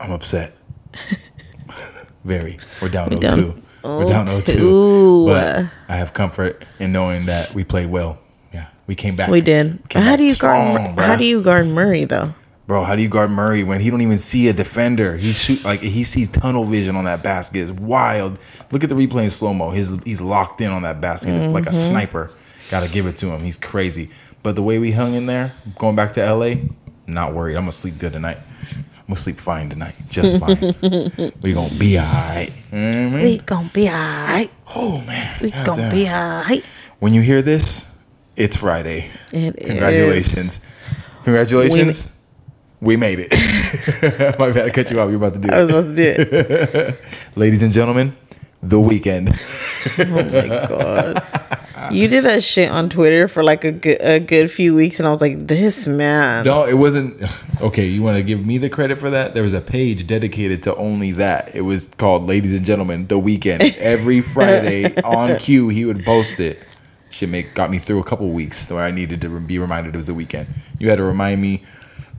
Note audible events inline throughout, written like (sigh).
I'm upset. (laughs) Very. We're down We 0 2. We're down 0 2. But I have comfort in knowing that we played well. Yeah. We came back. We did. How do you strong, guard? bruh. How do you guard Murray though? Bro, how do you guard Murray when he don't even see a defender? He shoot like he sees tunnel vision on that basket. It's wild. Look at the replay in slow mo. His he's locked in on that basket. It's like a Mm-hmm. sniper. Got to give it to him. He's crazy. But the way we hung in there, going back to LA, not worried. I'm gonna sleep good tonight. I'm gonna sleep fine tonight, just fine. (laughs) we gonna be alright. You know what I mean? We gonna be alright. Oh man, We God gonna damn. be alright. When you hear this, it's Friday. It is. Congratulations. Congratulations. We, made it. (laughs) My bad, I cut you off. You're about to do I was it. about to do it. (laughs) Ladies and gentlemen, the weekend. (laughs) Oh my god. You did that shit on Twitter for like a good a good few weeks, and I was like, "This man." No, it wasn't. (sighs) Okay, you want to give me the credit for that? There was a page dedicated to only that. It was called Ladies and Gentlemen, the weekend. Every (laughs) Friday on cue, he would post it. Shit make, got me through a couple weeks where I needed to be reminded it was the weekend. You had to remind me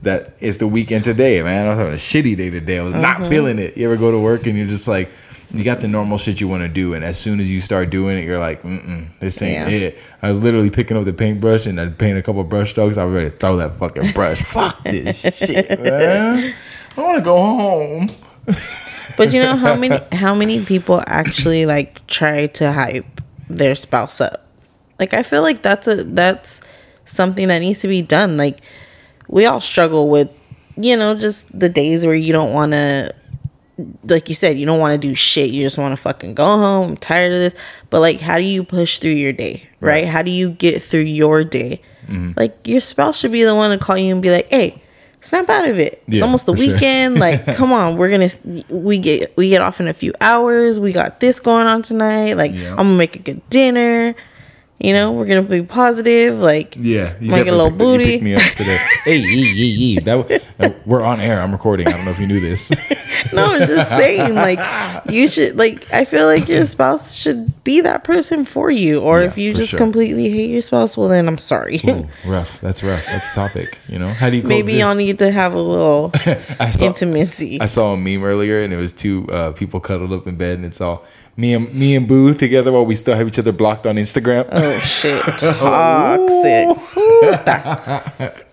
that it's the weekend today, man. I was having a shitty day today. I was Mm-hmm. not feeling it. You ever go to work and you're just like, you got the normal shit you want to do, and as soon as you start doing it, you're like, mm this ain't Yeah. it. I was literally picking up the paintbrush and I'd paint a couple brush strokes. I was ready to throw that fucking brush. (laughs) Fuck this shit, (laughs) man. I want to go home. But you know (laughs) how many how many people actually like try to hype their spouse up? Like I feel like that's a that's something that needs to be done. Like we all struggle with you know just the days where you don't want to like you said you don't want to do shit. You just want to fucking go home. I'm tired of this. But like how do you push through your day? Right? Right. How do you get through your day? Like your spouse should be the one to call you and be like, "Hey, snap out of it. It's almost the for sure. weekend. Like, (laughs) come on, we're gonna we get we get off in a few hours. We got this going on tonight. Like, Yeah. I'm gonna make a good dinner. You know, we're gonna be positive. Like, Yeah, you Like a little picked, booty. picked me up today. (laughs) hey, yee, yee, yee. That uh, we're on air. I'm recording. I don't know if you knew this. (laughs) (laughs) no, I'm just saying. Like, you should like. I feel like your spouse should be that person for you. Or Yeah, if you just sure. completely hate your spouse, well, then I'm sorry. Ooh, rough. That's rough. That's a topic. You know, how do you go? Maybe y'all need to have a little (laughs) I saw, intimacy. I saw a meme earlier, and it was two uh, people cuddled up in bed, and it's all me and me and Boo together while we still have each other blocked on Instagram. Oh shit, (laughs) toxic.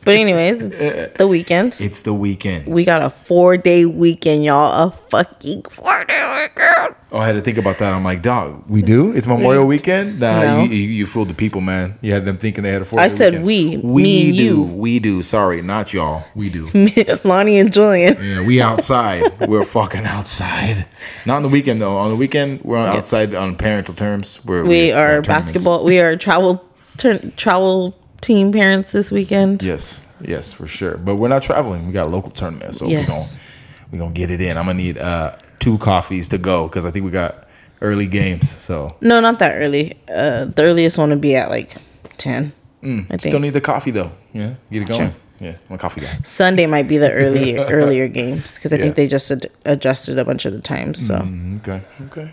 But anyways, it's (laughs) uh, the weekend. It's the weekend. We got a four day weekend, y'all. A fucking four day weekend. Oh, I had to think about that. I'm like, dog, we do? It's Memorial Weekend? Nah, No. you, you, you fooled the people, man. You had them thinking they had a four. I said we, We do. you. We do. Sorry, not y'all. We do. (laughs) Lonnie and Julian. Yeah, we outside. we're fucking outside. Not on the weekend though. On the weekend, we're on outside on parental terms. We're, We we're are basketball. We are travel turn travel team parents this weekend. Yes, yes, for sure. But we're not traveling. We got a local tournament, so Yes. we're gonna we gonna get it in. I'm gonna need uh two coffees to go because I think we got early games. So No, not that early. Uh, the earliest one would be at like ten. I think Mm, still need the coffee though. Yeah, get it going. Sure. Yeah, I'm a coffee guy. Sunday might be the earlier (laughs) earlier games because I Yeah. think they just ad- adjusted a bunch of the times. So, Mm, Okay, okay.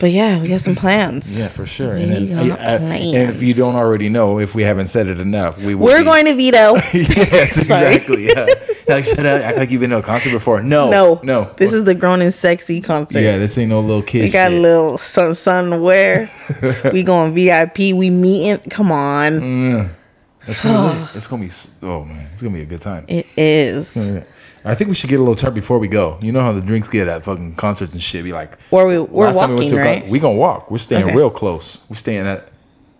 But yeah, we got some plans. Yeah, for sure. We And, then, yeah, uh, and if you don't already know, if we haven't said it enough, we will We're be- going to veto. (laughs) yes, (laughs) exactly. Yeah. like, shut up. Act like you've been to a concert before. No, no, no. This is the grown and sexy concert. yeah. This ain't no little kid. We got shit. a little sun sunwear. (laughs) we going VIP. We meeting. Come on. Mm. It's gonna, be, (sighs) it's gonna be. Oh man, it's gonna be a good time. It is. I think we should get a little turn before we go. You know how the drinks get at fucking concerts and shit. Be like, Where we we're last time we went walking, to a con- right? we gonna walk. We're staying Okay. real close. We're staying at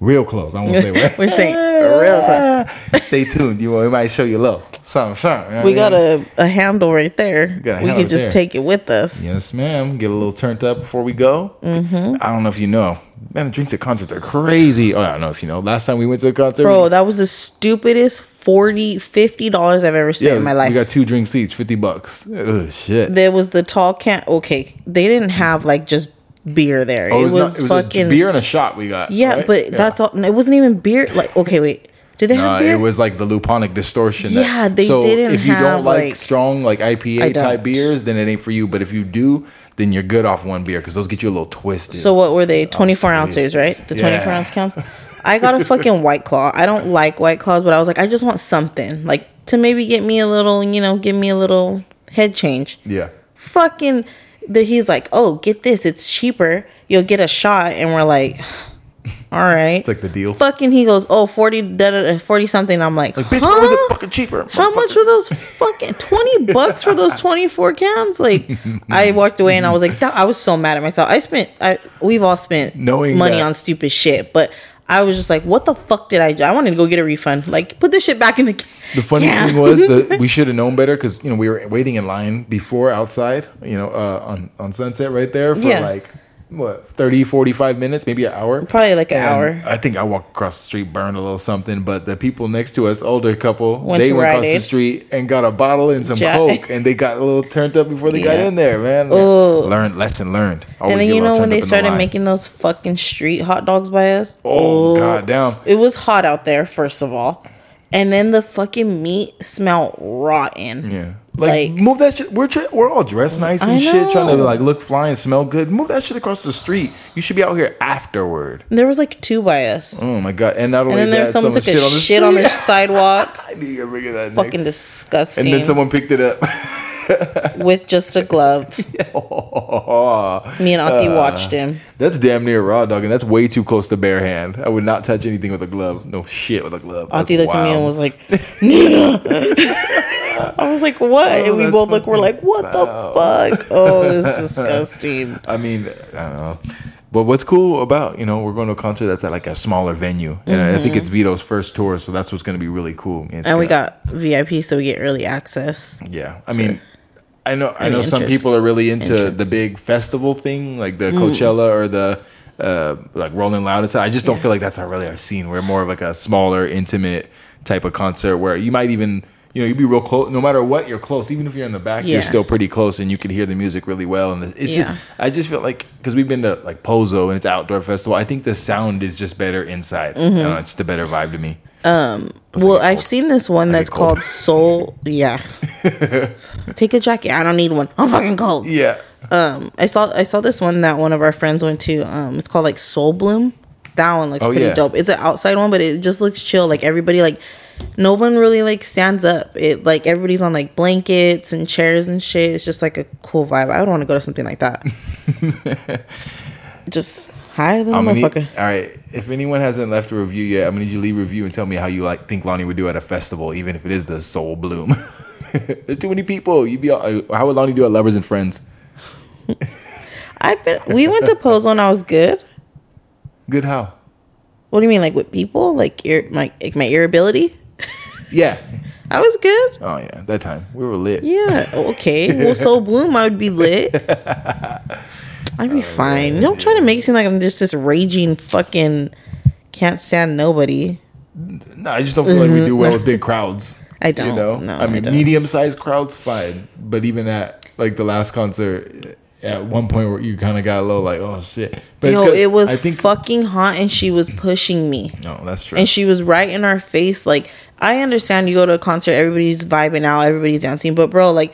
real close. I won't say (laughs) where. We're staying (laughs) real close. Stay tuned. You we might show you love. something. something you know We what I mean? got a, a handle right there. a we can just there. take it with us. Yes, ma'am. Get a little turned up before we go. Mm-hmm. I don't know if you know, man. The drinks at concerts are crazy. Oh, I don't know if you know. Last time we went to a concert, Bro, that was the stupidest 40 50 dollars I've ever spent yeah, in my life. we life. got two drinks each, fifty bucks. Oh shit. there was the tall can. Okay, they didn't have like just beer there. Oh, it, was, not- it was fucking beer and a shot we got. Yeah, right? but that's all. It wasn't even beer. Like, okay, wait. Did they have beer? it was like the luponic distortion. Yeah, they so didn't If you don't like, like- strong like IPA type beers, then it ain't for you. But if you do, then you're good off one beer because those get you a little twisted. so what were they? Twenty four ounces, right? The twenty four Yeah. ounce counts. I got a (laughs) fucking white claw. I don't like white claws, but I was like, I just want something like to maybe get me a little, you know, give me a little head change. yeah, fucking the, he's like, "Oh, get this, it's cheaper. You'll get a shot." And we're like, "All (laughs) right." It's like the deal. fucking he goes, "Oh, 40 da, da, da, 40 something." I'm like, Like, bitch, huh? was it fucking cheaper? How much were those fucking 20 bucks for those 24 cans? Like (laughs) I walked away and I was like, that, I was so mad at myself. I spent I we've all spent Knowing money that- on stupid shit, but I was just like, what the fuck did I do? I wanted to go get a refund. Like put this shit back in the The funny can. thing was that (laughs) we should have known better because you know we were waiting in line before outside, you know, uh, on on Sunset right there for Yeah. like what 30 45 minutes maybe an hour Probably like an And hour. i think i walked across the street burned a little something but the people next to us older couple Went they went Rite across the street and got a bottle and some Jack- coke and they got a little turned up before they got in there man Oh. learned lesson learned Always And then you know when they up in the started making those fucking street hot dogs by us? oh god damn It was hot out there, first of all. And then the fucking meat smelled rotten. Yeah. Like, Like- move that shit. We're tr- we're all dressed nice and shit, trying to like look fly and smell good. Move that shit across the street. You should be out here afterward. There was like two by us. Oh my god! And not only and then there that, was someone took a the shit on the (laughs) sidewalk. I you were bring it that Fucking next. disgusting. And then someone picked it up. (laughs) with just a glove. (laughs) Me and Auntie Uh, watched him. that's damn near raw dog, and that's way too close to bare hand. I would not touch anything with a glove. No shit with a glove. Auntie That's looked at me and was like, Nina. I was like, what? and we both look, we're like, what the fuck? Oh, it's (laughs) disgusting. I mean, I don't know. But what's cool about you know we're going to a concert that's at like a smaller venue, and I think it's Vito's first tour, so that's what's going to be really cool. It's Mm-hmm. And we gonna- got VIP, so we get early access. Yeah, I mean, I know I know some people are really into the big festival thing, like Mm. the Coachella or the uh, like Rolling Loud and stuff. I just don't feel like that's our really our scene. We're more of like a smaller, intimate type of concert where you might even you know you'd be real close. No matter what, you're close. Even if you're in the back, Yeah. you're still pretty close, and you can hear the music really well. And it's Yeah. just I just feel like because we've been to like Pozo and it's outdoor festival. I think the sound is just better inside. Mm-hmm. Know, it's the better vibe to me. Well, I've seen this one I that's called Soul. Yeah. (laughs) Take a jacket. I don't need one. I'm fucking cold. Yeah. um I saw I saw this one that one of our friends went to. Um, it's called like Soul Bloom. That one looks Oh, pretty yeah. dope. It's an outside one, but it just looks chill. Like everybody like no one really like stands up. It like everybody's on like blankets and chairs and shit. It's just like a cool vibe. I would want to go to something like that. (laughs) just hi the I'm need, motherfucker. all right. If anyone hasn't left a review yet, I'm gonna need you to leave a review and tell me how you like think Lonnie would do at a festival, even if it is the Soul Bloom. (laughs) There's too many people. You'd be all- how would Lonnie do at Lovers and Friends? (laughs) I've been. We went to Pozo and I was good. Good how? What do you mean, like with people, like ear, my like my irritability? Yeah. I was good. Oh yeah, that time we were lit. Yeah. (laughs) Okay. Well, so Bloom, I would be lit. I'd be fine. Don't try to make it seem like I'm just this raging fucking can't stand nobody. No, I just don't feel like we do (laughs) well with big crowds. I don't. know, No, I mean, medium sized crowds fine, but even at like the last concert, at one point where you kind of got a little like, oh shit. But it was I think fucking hot, and she was pushing me, no, that's true. and she was right in our face. Like I understand you go to a concert, everybody's vibing out, everybody's dancing, but bro, like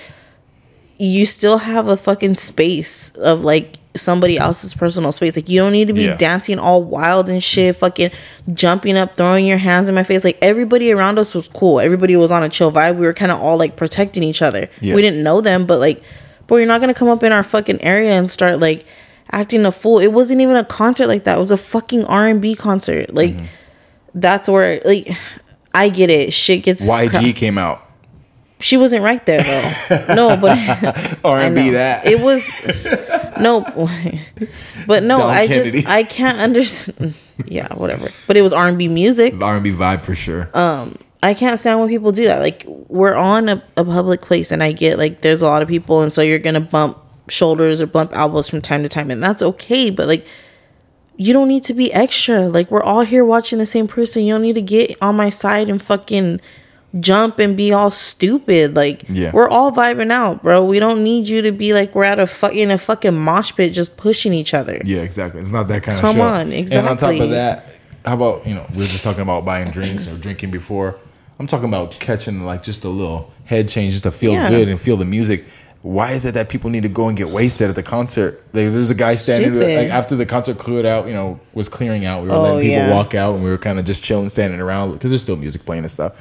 you still have a fucking space of like somebody else's personal space. Like you don't need to be Yeah. dancing all wild and shit, fucking jumping up, throwing your hands in my face. Like everybody around us was cool. Everybody was on a chill vibe. We were kind of all like protecting each other. Yeah. We didn't know them, but like, bro, you're not gonna come up in our fucking area and start like acting a fool. It wasn't even a concert like that. It was a fucking R and B concert. Like Mm-hmm. that's where like I get it. Shit gets YG came out. she wasn't right there though. no, but (laughs) R and B (laughs) that. it was no, (laughs) but no, Dom I Kennedy. just I can't understand. Yeah, whatever. But it was R and B music. R and B vibe for sure. Um, I can't stand when people do that. Like we're on a, a public place, and I get like there's a lot of people, and so you're gonna bump shoulders or bump elbows from time to time, and that's okay. But like, you don't need to be extra. Like we're all here watching the same person. You don't need to get on my side and fucking jump and be all stupid. Like Yeah. we're all vibing out, bro. We don't need you to be like we're at a fucking a fucking mosh pit just pushing each other. yeah, exactly. It's not that kind Come of show. on, exactly. And on top of that, how about you know we were just talking about buying drinks or drinking before. I'm talking about catching like just a little head change just to feel Yeah. good and feel the music. Why is it that people need to go and get wasted at the concert? Like, there's a guy standing Stupid. like after the concert cleared out, you know, was clearing out. We were Oh, letting people yeah. walk out, and we were kind of just chilling, standing around because there's still music playing and stuff.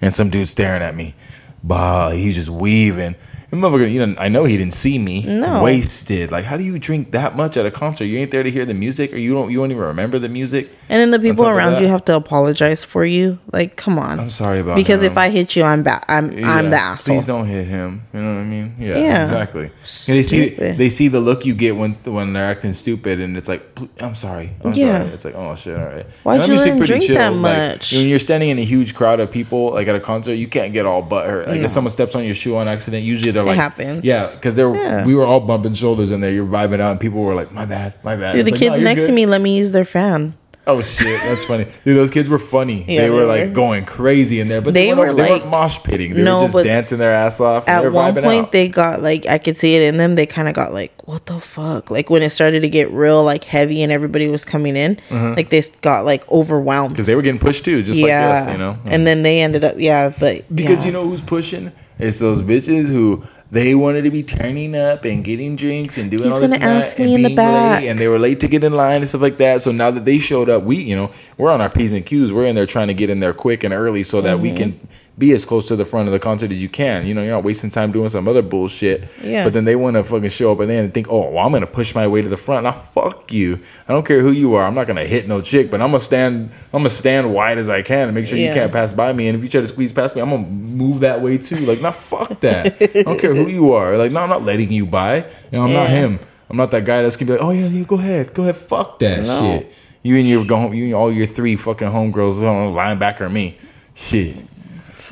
And some dude staring at me, bah, he's just weaving. The motherfucker, you know, I know he didn't see me. No. Wasted. Like, how do you drink that much at a concert? You ain't there to hear the music, or you don't you don't even remember the music. And then the people around you have to apologize for you. Like, come on. I'm sorry about because him. if I hit you, I'm bad. I'm I'm the asshole. Please don't hit him. You know what I mean? Yeah, Yeah. exactly. And they see they see the look you get when when they're acting stupid, and it's like, I'm sorry, I'm Yeah. sorry. It's like, oh shit, all right. Why'd you usually let him pretty drink that Like, much? when you're standing in a huge crowd of people, like at a concert, you can't get all butthurt. Like No. if someone steps on your shoe on accident, usually they're like, happens. Yeah, because they're Yeah. we were all bumping shoulders in there. You're vibing out, and people were like, my bad, my bad. Dude, the like, kids "No, next to me let me use their fan. Oh shit, that's funny. Dude, those kids were funny. Yeah, they, were they like were. going crazy in there, but They they, weren't, were, they like- mosh pitting. They No, were just dancing their ass off. At were one point, out. they got like I could see it in them. They kind of got like, "What the fuck?" Like when it started to get real, like heavy, and everybody was coming in, mm-hmm. like they got like overwhelmed. because they were getting pushed too, just yeah, like us, you know. And mm-hmm. then they ended up, yeah, but because yeah. you know who's pushing? It's those bitches who they wanted to be turning up and getting drinks and doing He's all this and that and being late, and they were late to get in line and stuff like that. So now that they showed up, we you know we're on our p's and q's. We're in there trying to get in there quick and early so that Mm-hmm. we can be as close to the front of the concert as you can. You know, you're not wasting time doing some other bullshit. Yeah. But then they want to fucking show up and then think, oh, well, I'm gonna push my way to the front. Now, fuck you. I don't care who you are. I'm not gonna hit no chick, but I'm gonna stand. I'm gonna stand wide as I can and make sure you can't pass by me. And if you try to squeeze past me, I'm gonna move that way too. Like, nah, fuck that. I don't care who you are. Like, no, I'm not letting you by. You know, I'm not him. I'm not that guy that's gonna be like, oh yeah, yeah, go ahead, go ahead, fuck that No. shit. You and your go home, you and all your three fucking homegirls, linebacker me. Shit,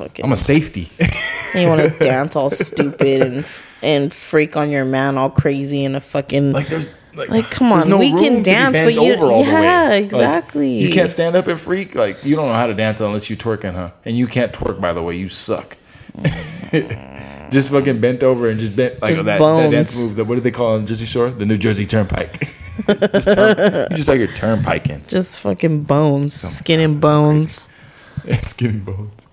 fucking, I'm a safety. and you want to (laughs) dance all stupid and and freak on your man all crazy in a fucking like there's like, Like, come on, we can dance, but you- over all the yeah, way. Like, exactly. you can't stand up and freak. Like you don't know how to dance unless you twerking, huh? And you can't twerk, by the way. You suck. (laughs) just fucking bent over and just bent like Just that, that dance move. The, what do they call it on Jersey Shore? The New Jersey Turnpike. (laughs) just turn, you just like you're turnpiking. just fucking bones, skin and God, so bones.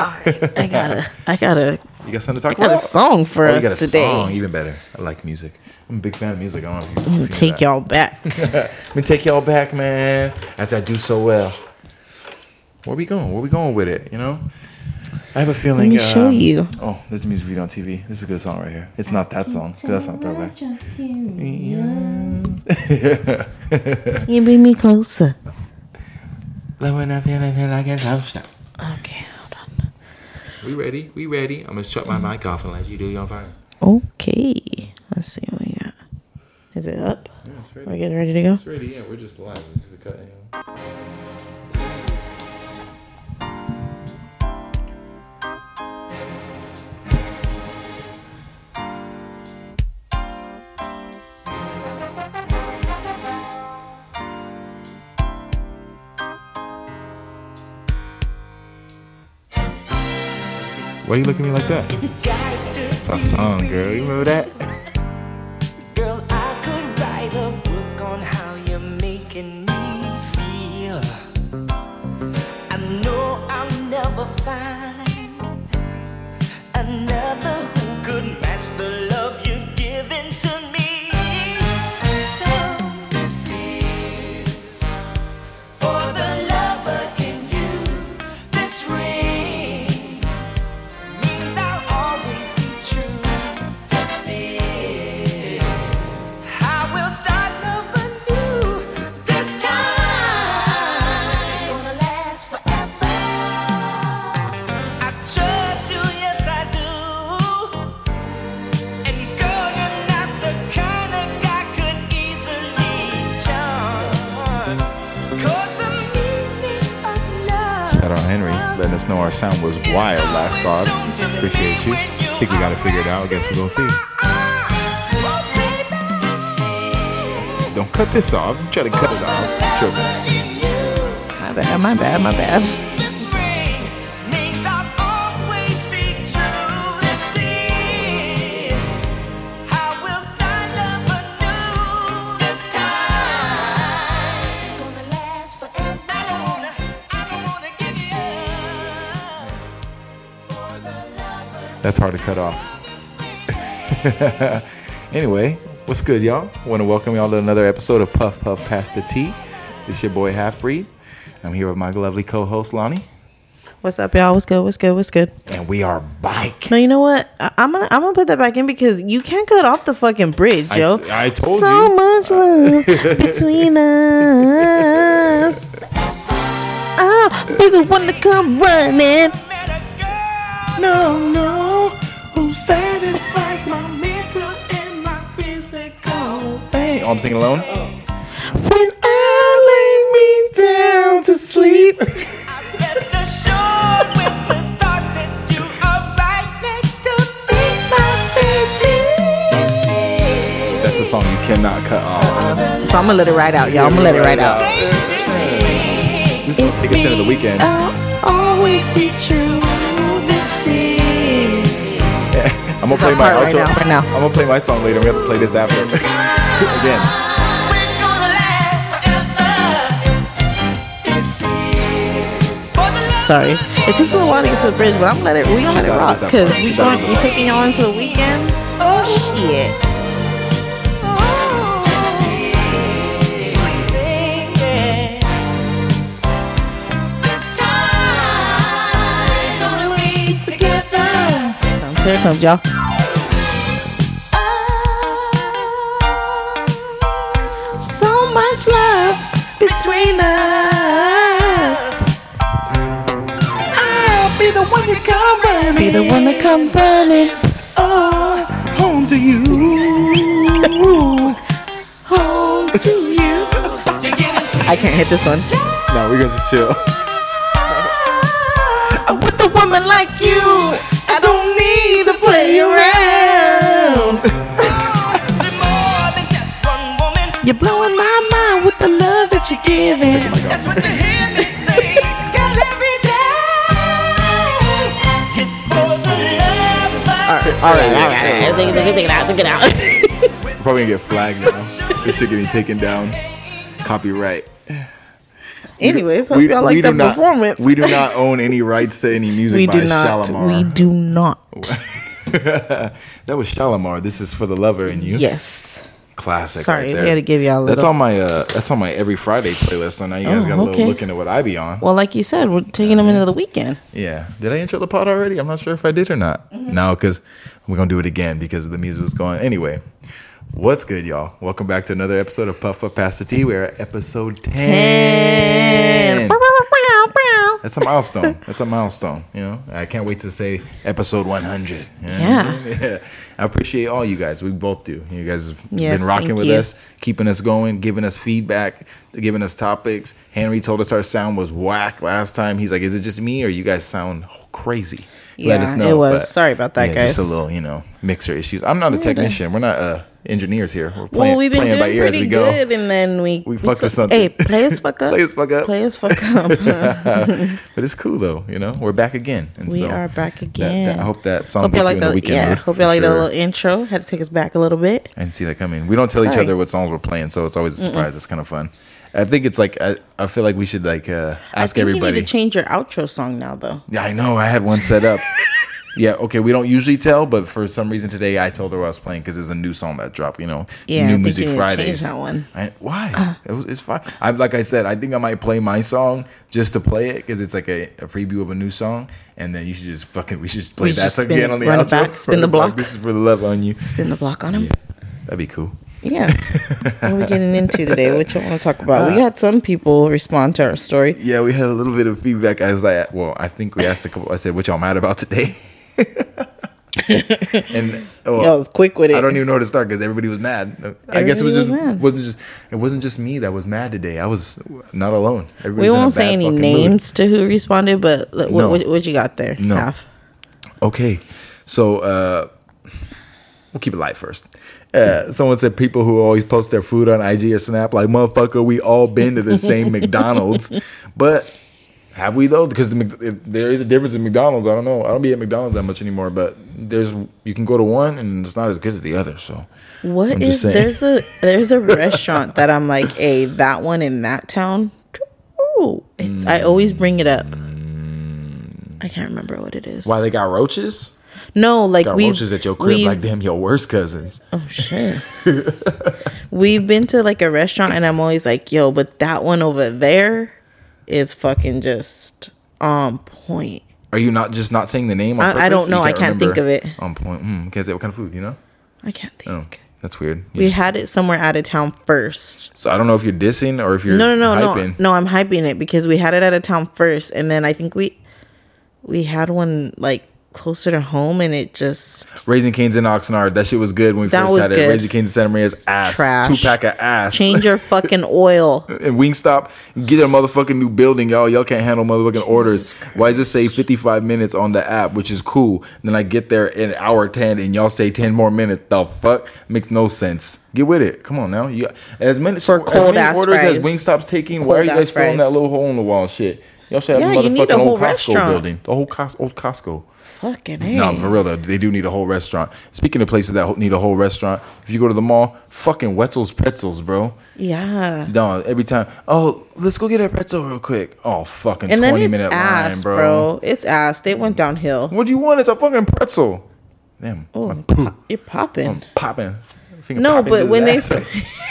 I gotta, I gotta, You got something to talk I got a song for Oh, you got us a today. song, even better. I like music. I'm a big fan of music. I don't know if you, I'm gonna take that. y'all back. (laughs) Let me take y'all back, man, as I do so well. Where we going? Where we going with it? You know, I have a feeling. me show um, you. Oh, there's a music video on TV. This is a good song right here. It's not that song. 'cause That's not throwback. You bring me closer. Love when I feel, I feel like love stop. Okay. We ready? We ready? I'm gonna shut my mic off and let you do your thing. Okay, let's see what we got. Is it up? Yeah, it's We're ready. getting ready to go. It's ready. Yeah, we're just live. We cut, you know. Why you looking at me like that? It's got to It's our song, girl. You remember that? Girl, I could write a book on how you're making me feel. I know I'll never find another who could match the love you're I think we got it figured out. Guess we're gonna see. Don't cut this off. Try to cut it off. Sure. My bad, my bad, my bad. That's hard to cut off. (laughs) anyway, what's good, y'all? Want to welcome y'all to another episode of Puff Puff Pass the Tea. It's your boy Half Breed. I'm here with my lovely co-host Lonnie. What's up, y'all? What's good? What's good? What's good? And we are bike. No, you know what? I- I'm gonna I'm gonna put that back in because you can't cut off the fucking bridge, I yo. t- I told you. so you. much love (laughs) between us. I'll be the one to come running. Met a girl. No, no, who satisfies my mental and my physical pain. Oh, I'm singing alone? When I lay me down to sleep. (laughs) I rest assured with the thought that you are right next to me, my baby. That's a song you cannot cut off. So I'm gonna let it right out, y'all. I'm gonna let it right out. This is gonna take us into the weekend. I'll always be true. I'm gonna play my part right outro. now, right now. I'm gonna play my song later. We have to play this after. (laughs) Again. We're gonna last forever. This is for the love Sorry, it takes a little while to get to the bridge, but I'm gonna let it. We gonna let it thought it was rock because we She thought it going we taking y'all into the weekend. Oh shit! Here it comes, y'all. So much love between us. I'll be the one to come running. Be the one to come running. Oh, home to you. home to you. I can't hit this one. No, we're gonna just chill. You're blowing my mind with the love that you're giving. That's what you hear me say. Girl, every day. It's for the love. All right, all right, all right. Take it, take it, take it out, take it out. We're probably gonna get flagged now. this shit getting taken down. Copyright. Anyways, hope y'all like that not, performance. We do not own any rights to any music We by do not. Shalamar. We do not. (laughs) that was Shalamar. This is for the lover in you. Yes. Classic. Sorry, right we had to give y'all a That's on my uh that's on my every Friday playlist. So now you guys Oh, got a little okay. look into what I be on. Well, like you said, we're taking them into the weekend. Yeah. Did I intro the pod already? I'm not sure if I did or not. Mm-hmm. No, because we're gonna do it again because the music was going. Anyway, what's good, y'all? Welcome back to another episode of Puff Up Tea. We're at episode 10. That's a milestone. That's a milestone. You know, I can't wait to say episode 100. you know? Yeah. (laughs) yeah. I appreciate all you guys. We both do. You guys have Yes, been rocking with you. us, keeping us going, giving us feedback, giving us topics. Henry told us our sound was whack last time. He's like, "Is it just me, or you guys sound crazy?" Yeah, Let us know. it was. Sorry about that, guys. Just a little, you know, mixer issues. I'm not a technician. We're not uh, engierners here. We're playing, Well, we've been playing by doing ear as pretty we go. good, and then we We fucked with something. Hey, play us fuck (laughs) up. Play us fuck up. Play us fuck (laughs) up. (laughs) But it's cool though, you know. We're back again. And we so are back again. that- I hope that song Hope y'all you like in the the weekend yeah. mood, Hope y'all like the sure. little intro. Had to take us back a little bit. I didn't see that coming. We don't tell each other what songs we're playing, so it's always a surprise. It's kind of fun. I think it's like I, I feel like we should like uh, I ask think you everybody. need to change your outro song now, though. yeah, I know. I had one set up. (laughs) yeah, okay. We don't usually tell, but for some reason today I told her what I was playing because there's a new song that dropped. You know, Yeah, I new think music you Fridays. change that one. Uh. I, why? it was, it's fine. I like I said. I think I might play my song just to play it because it's like a, a preview of a new song, and then you should just fucking we should just play We that again on the run it outro. back, spin the block. This is for the love on you. Spin the block on him. That'd be cool. Yeah. what are we getting into today? What you want to talk about? we had some people respond to our story. Yeah, we had a little bit of feedback. I was like, well, I think we asked a couple. I said, "What y'all mad about today?" (laughs) and well, Y'all was quick with it. I don't even know where to start because everybody was mad. I guess it was Everybody just was mad. wasn't just it wasn't just me that was mad today. I was not alone. Everybody we was won't say any names to who responded, but what, No. what, what you got there? No. Half. Okay, so uh, we'll keep it light first. Uh, someone said people who always post their food on IG or Snap, like motherfucker, we all been to the same (laughs) McDonald's, but have we though? Because the, there is a difference in McDonald's. I don't know. I don't be at McDonald's that much anymore, but there's you can go to one and it's not as good as the other. So What is there's a there's a (laughs) restaurant that I'm like, hey, that one in that town. Ooh, it's, I always bring it up. I can't remember what it is. why they got roaches? No, like we roaches at your crib like them, your worst cousins. Oh shit. (laughs) We've been to like a restaurant and I'm always like, yo, but that one over there is fucking just on point. Are you not just not saying the name? I- I don't know. I can't think of it. On point. Mm, can't say what kind of food. You know? I can't think. Oh, that's weird. You We just- had it somewhere out of town first. so I don't know if you're dissing or if you're No, no, no, hyping. no, no. I'm hyping it because we had it out of town first, and then I think we we had one like closer to home, and it just Raising Canes in Oxnard. That shit was good when we That first was had it. good. Raising Canes in Santa Maria's ass. Trash. Two pack of ass. change your (laughs) fucking oil. and Wingstop, get a motherfucking new building, y'all. Y'all can't handle motherfucking orders. Why does it say 55 minutes on the app, which is cool? Then I get there in hour 10 and y'all say 10 more minutes. The fuck? Makes no sense. Get with it. Come on now. You as many, For as cold many ass orders as fries. Wingstop's taking, why are you Cold guys ass still in that fries. little hole in the wall shit? Y'all should have Yeah, a you need motherfucking a whole old Costco restaurant. building. The whole Cos- old Costco. Fucking hey. No, for real though, they do need a whole restaurant. Speaking of places that need a whole restaurant, if you go to the mall, fucking Wetzel's Pretzels, bro. yeah. No, every time. Oh, let's go get a pretzel real quick. Oh, fucking And then twenty it's minute ass, line, bro. bro. It's ass. They went downhill. What do you want? It's a fucking pretzel. Damn, Oh, you're popping. I'm popping. Finger No, but when the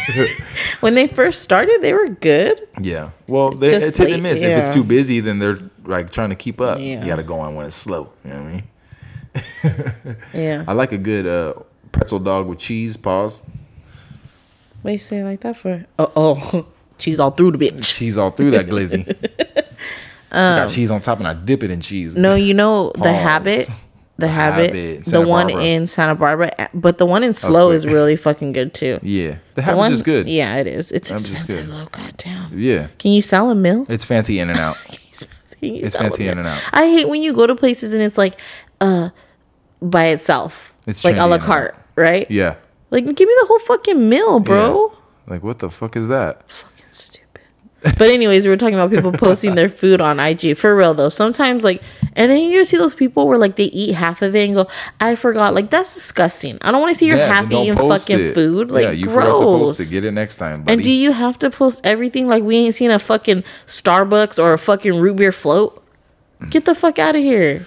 they (laughs) (laughs) when they first started, they were good. yeah, well, they, Just it's hit and miss. If it's too busy, then they're like trying to keep up. Yeah. You got to go on when it's slow. You know what I mean? (laughs) Yeah. I like a good uh, pretzel dog with cheese. Pause. What you say like that for? Oh, oh, cheese all through the bitch. Cheese all through that glizzy. I got cheese on top and I dip it in cheese. Um, No, you know the habit, the habit, Habit, the one Barbara. in Santa Barbara, but the one in Slow is really fucking good too. (laughs) Yeah, the The one, is good. Yeah, it is. It's Habit's expensive though. Goddamn. Yeah, Can you sell a meal? it's fancy in and out. (laughs) It's fancy in and out. I hate when you go to places and it's like, uh, by itself. It's like a la carte, right? Yeah. Like, give me the whole fucking meal, bro. Yeah. Like what the fuck is that? But anyways, we were talking about people posting their food on IG. For real though, sometimes like, and then you see those people where like they eat half of it and go, "I forgot." Like that's disgusting. I don't want to see your Yeah, half fucking it. food. Like yeah, you gross. forgot to post it. Get it next time, buddy. and do you have to post everything? Like we ain't seen a fucking Starbucks or a fucking root beer float. Get the fuck out of here.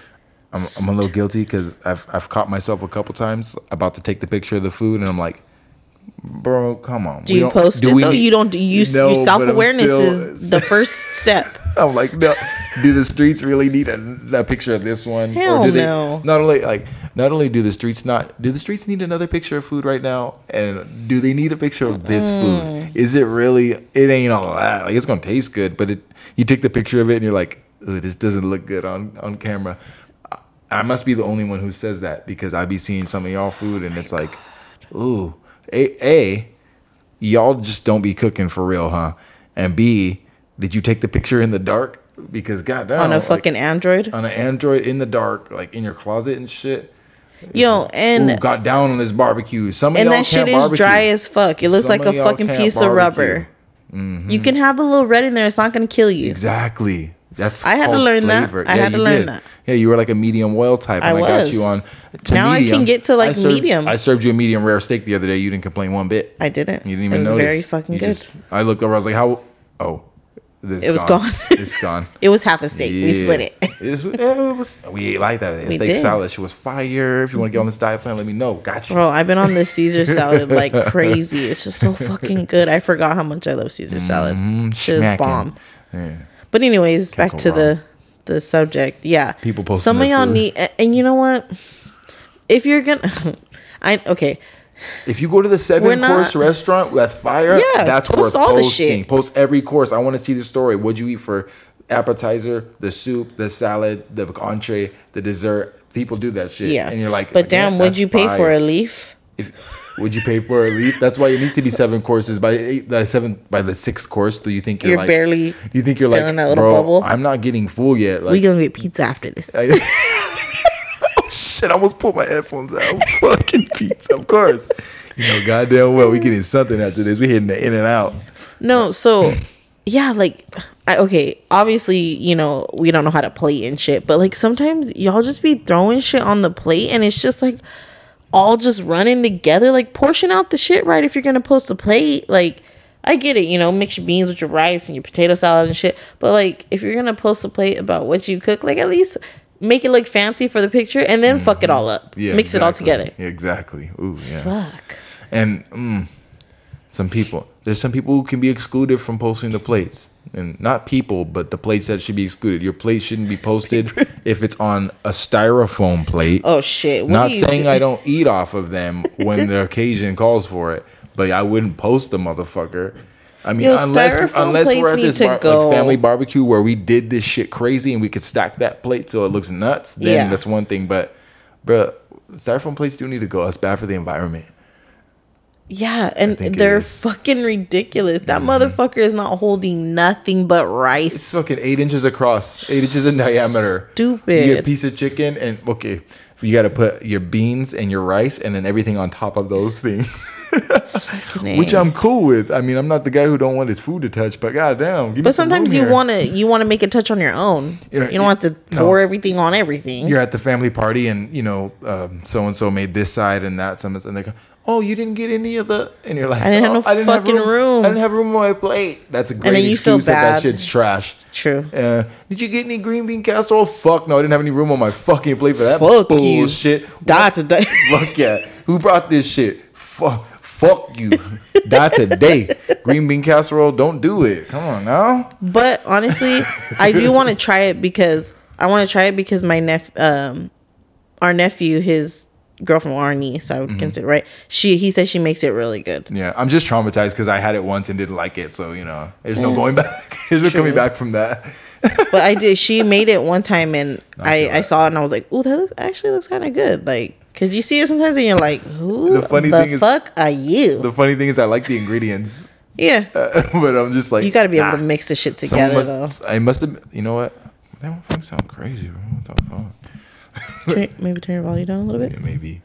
I'm, I'm a little guilty because I've I've caught myself a couple times about to take the picture of the food and I'm like, bro, come on. Do you post it though? You don't. Do you? No, your self awareness still- is (laughs) the first step. (laughs) I'm like, no. Do the streets really need a, a picture of this one? Hell do they, no. Not only like, not only do the streets not do the streets need another picture of food right now, and do they need a picture of this Mm. food? Is it really? It ain't all that. Like it's gonna taste good, but it. You take the picture of it and you're like, Ooh, this doesn't look good on on camera. I, I must be the only one who says that because I be seeing some of y'all food and it's like, ooh, a a y'all just don't be cooking for real, huh? And B, did you take the picture in the dark? Because goddamn, on a like, fucking Android. on an Android in the dark, like in your closet and shit. Yo, and Ooh, got down on this barbecue. Some of and that shit is barbecue. dry as fuck. It looks Some like a fucking piece of barbecue. rubber. Mm-hmm. You can have a little red in there. It's not gonna kill you. Exactly. That's I had to learn that. I had to learn did. that. Yeah, you were like a medium well type, and I I, got was. you on. To Now I can get to, like, I served- medium. I served you a medium rare steak the other day. You didn't complain one bit. I didn't. You didn't even it was notice. very fucking You good. just- I looked over. I was like, "How? Oh, this It was gone. gone. it's gone." (laughs) it was half a steak. We split it. It was- we ate like that. We steak did. salad. She was fire. If you want to get on this diet plan, let me know. Got you. Bro, I've been on this Caesar salad (laughs) like crazy. It's just so fucking good. I forgot how much I love Caesar salad. Mm-hmm. Is Smacking. bomb. Yeah. But anyways, back to wrong. the the subject. Yeah, People posting Some of y'all food. need, and you know what? If you're gonna, (laughs) I okay. If you go to the seven not- course restaurant, that's fire. Yeah, that's post worth posting. Post every course. I want to see the story. What'd you eat for appetizer, the soup, the salad, the entree, the dessert? People do that shit. Yeah, and you're like, but damn, would you pay for a leaf? If, would you pay for a leaf? That's why it needs to be seven courses. By eight, by seven, by the sixth course, do you think you're, You're like barely You think you're like, that little bro? bubble." I'm not getting full yet. Like, we gonna get pizza after this. (laughs) oh shit! I almost pulled my headphones out. (laughs) Fucking pizza, of course. You know, goddamn well, we getting something after this. We hitting the in and out. No, so yeah, like I, okay, obviously, you know, we don't know how to plate and shit, but like sometimes y'all just be throwing shit on the plate and it's just like all just running together. Like portion out the shit right if you're gonna post a plate. Like I get it, you know, mix your beans with your rice and your potato salad and shit. But like if you're gonna post a plate about what you cook, like at least make it look fancy for the picture and then fuck it all up. Yeah, Mix it all together. Yeah, exactly. Ooh, yeah. Fuck. And mm, some people, there's some people who can be excluded from posting the plates. And not people, but the plates that should be excluded. Your plate shouldn't be posted (laughs) if it's on a styrofoam plate. Oh shit! What Not saying do? I don't eat off of them when the occasion calls for it, but I wouldn't post the motherfucker. I mean, Yo, unless unless we're at this bar, like family barbecue where we did this shit crazy and we could stack that plate so it looks nuts, then Yeah. that's one thing. But, bro, styrofoam plates do need to go. It's bad for the environment. Yeah, and they're. Mm-hmm. fucking ridiculous. That motherfucker is not holding nothing but rice. It's fucking eight inches across, eight inches in diameter. Stupid. You get a piece of chicken and okay, you got to put your beans and your rice and then everything on top of those things, (laughs) which I'm cool with. I mean, I'm not the guy who don't want his food to touch, but goddamn, give me But some sometimes you want to you want to make it touch on your own. Yeah, you don't want to no. pour everything on everything. You're at the family party and you know so and so made this side and that some and they go. Oh, you didn't get any of the, and you're like, I didn't have "Oh, no fucking room." I didn't have room on my plate. That's a great you excuse that that shit's trash. True. Uh, did you get any green bean casserole? Fuck no, I didn't have any room on my fucking plate for that Fuck you. bullshit. Die today. (laughs) Fuck yeah. Who brought this shit? Fuck, fuck you. (laughs) Die today. Green bean casserole, don't do it. Come on now. But honestly, I do want to try it because I want to try it because my nep um our nephew his girlfriend or niece I would Mm-hmm. consider right. She he said she makes it really good. Yeah, I'm just traumatized because I had it once and didn't like it. So you know, there's no going (laughs) back. there's no coming back from that. But I did. She made it one time and (laughs) I I saw it and I was like, oh, that actually looks kind of good. Like. Cause you see it sometimes and you're like, who The the, funny thing is- fuck are you? The funny thing is, I like the ingredients, yeah, (laughs) but I'm just like, you got to be able to mix the shit together must, though. I must have. You know what? That motherfucker sound crazy, bro. What the fuck? (laughs) Turn- Maybe turn your volume down a little bit. Yeah, maybe.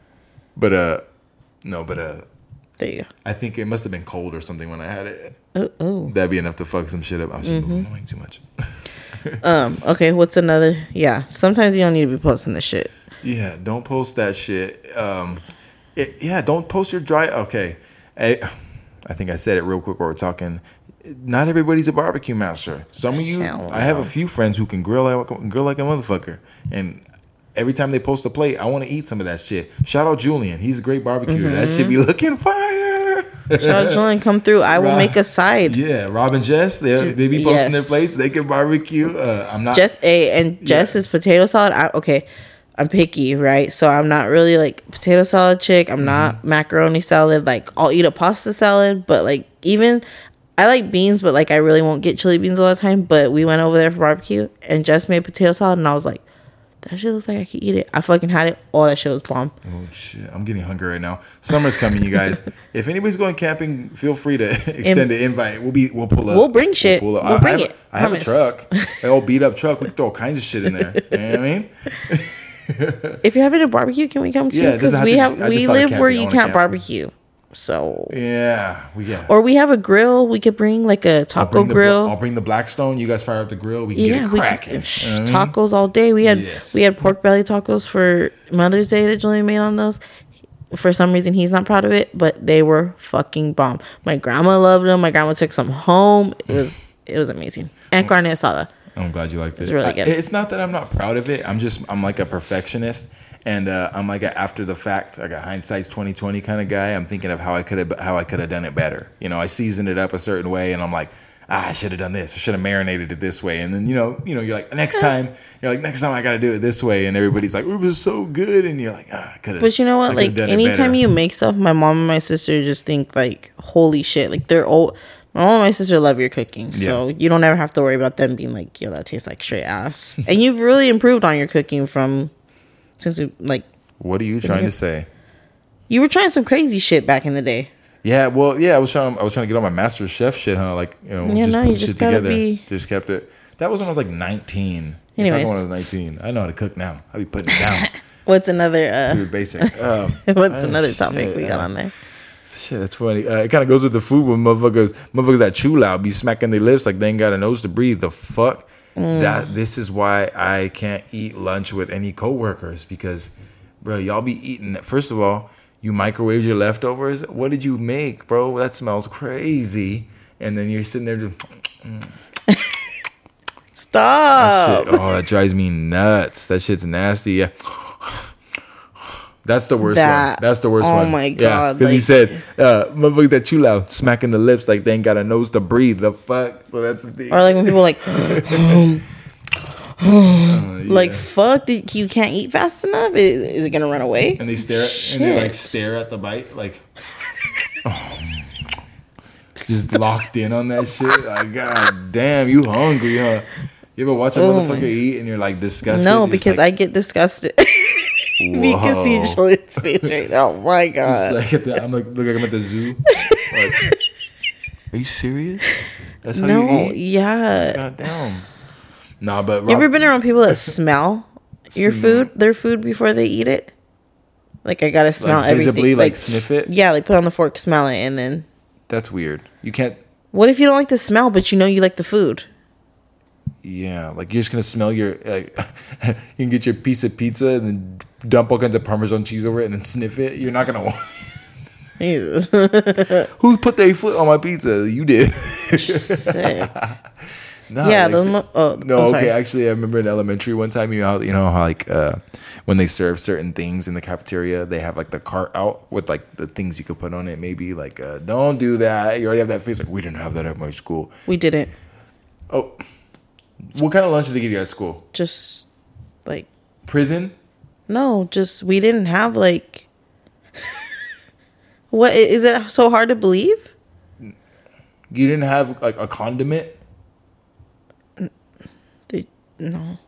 But uh, no, but uh, There you go. I think it must have been cold or something when I had it. Oh, oh. That'd be enough to fuck some shit up. I was just moving my mic too much. (laughs) Um. Okay. What's another? Yeah. Sometimes you don't need to be posting this shit. Yeah, don't post that shit. Um, it, yeah, don't post your dry. Okay, I, I think I said it real quick while we're talking. Not everybody's a barbecue master. Some of you, Hell I have no. a few friends who can grill like grill like a motherfucker, and every time they post a plate, I want to eat some of that shit. Shout out Julian, he's a great barbecue. That should be looking fire. Shout out Julian, come through. I will Right. make a side. Yeah, Rob and Jess, they they be posting their plates. They can barbecue. Uh, I'm not. Just a and Jess's potato salad. I, okay, I'm picky, right? So I'm not really like potato salad chick. I'm not Mm-hmm. macaroni salad. Like I'll eat a pasta salad, but like even I like beans, but like I really won't get chili beans all the time. But we went over there for barbecue and Jess made potato salad, and I was like, that shit looks like I could eat it. I fucking had it. All that shit was bomb. Oh shit! I'm getting hungry right now. Summer's coming, you guys. (laughs) if anybody's going camping, feel free to (laughs) extend the invite. We'll be we'll pull up. We'll bring shit. up. We'll I, bring I have, it. I have a truck, (laughs) an old beat up truck. We can throw all kinds of shit in there. You know what I mean? If you're having a barbecue, can we come too? Yeah, Because have we have just we live where you can't barbecue. So Yeah, we yeah. or we have a grill. We could bring like a I'll taco the grill. I'll bring the Blackstone. You guys fire up the grill. We can get it we sh- You know what I mean? tacos all day. We had Yes. we had pork belly tacos for Mother's Day that Julian made on those. For some reason, he's not proud of it, but they were fucking bomb. My grandma loved them. My grandma took some home. It was it was amazing. And carne asada. I'm glad you liked it. It's really I- good. it's not that I'm not proud of it. I'm just I'm like a perfectionist, and uh, I'm like a after the fact, like a hindsight's 2020 kind of guy. I'm thinking of how I could have how I could have done it better. You know, I seasoned it up a certain way, and I'm like. Ah, I should have done this. I should have marinated it this way, and then you know, you know, you're like next time, you're like next time I got to do it this way, and everybody's like, it was so good, and you're like, ah, I could have. But you know what? Like anytime you make stuff, my mom and my sister just think like, holy shit! Like they're old. My mom and my sister love your cooking, so Yeah. you don't ever have to worry about them being like, yo, that tastes like straight ass. and you've really improved on your cooking from since we like what are you trying to say? you were trying some crazy shit back in the day. Yeah, well, yeah, I was trying. I was trying to get on my master chef shit, huh? Like, you know, Yeah, just no, put shit just together. be- Just kept it. That was when I was like 19. You're Anyways. when I was 19. I know how to cook now. I be putting it down. (laughs) What's another uh basic. (laughs) Um, what's oh, another topic shit, we got uh, on there? Shit, that's funny. Uh, it kind of goes with the food when motherfuckers, motherfuckers that chew loud be smacking their lips like they ain't got a nose to breathe. The fuck. Mm. That this is why I can't eat lunch with any coworkers because, bro, y'all be eating. First of all, you microwave your leftovers. What did you make, bro? That smells crazy. And then you're sitting there just. (laughs) Stop. Shit, oh, that drives me nuts. That shit's nasty. Yeah. That's the worst That- one. That's the worst oh one. my Yeah, God, because he like- said, uh, "Motherfuckers that chew loud, smacking the lips like they ain't got a nose to breathe." The fuck. So that's the thing. Or like when people like, Uh, (laughs) (sighs) like fuck, you can't eat fast enough. Is, is it gonna run away? and they stare at, and they like stare at the bite like (laughs) just locked in on that shit like god damn you hungry huh you ever watch a Oh motherfucker my- eat and you're like disgusted No, You're because like, I get disgusted. (laughs) you can see. Julian's face right now. Oh (laughs) my god. like at the, I'm like look like I'm at the zoo like (laughs) are you serious that's how no, you eat yeah. god damn nah but You ever been around people that (laughs) smell your food, their food before they eat it? Like I gotta smell like everything. visibly like, like sniff it yeah, like put on the fork, smell it, and then that's weird you can't what if you don't like the smell, but you know you like the food? Yeah, like you're just gonna smell your like (laughs) you can get your piece of pizza and then dump all kinds of Parmesan cheese over it and then sniff it. You're not gonna (laughs) want. Jesus. (laughs) Who put their foot on my pizza? You did. Sick. Nah, Yeah, like, mo- oh, no, okay. Actually, I remember in elementary one time. You know how you know how like uh, when they serve certain things in the cafeteria, they have like the cart out with like the things you could put on it. Maybe like uh, don't do that. You already have that face. Like we didn't have that at my school. We didn't. Oh, what kind of lunch did they give you at school? Just like Prison. no, just we didn't have like (laughs) what is it so hard to believe? You didn't have like a condiment. They, no.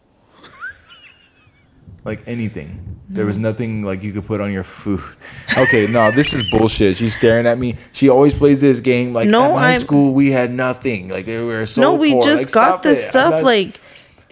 Like anything. There was nothing like you could put on your food. (laughs) Okay, no, this is bullshit. She's staring at me. She always plays this game. Like No, at my I'm- school, we had nothing. Like we were so. no, we poor. just Like, got this it. Stuff not- like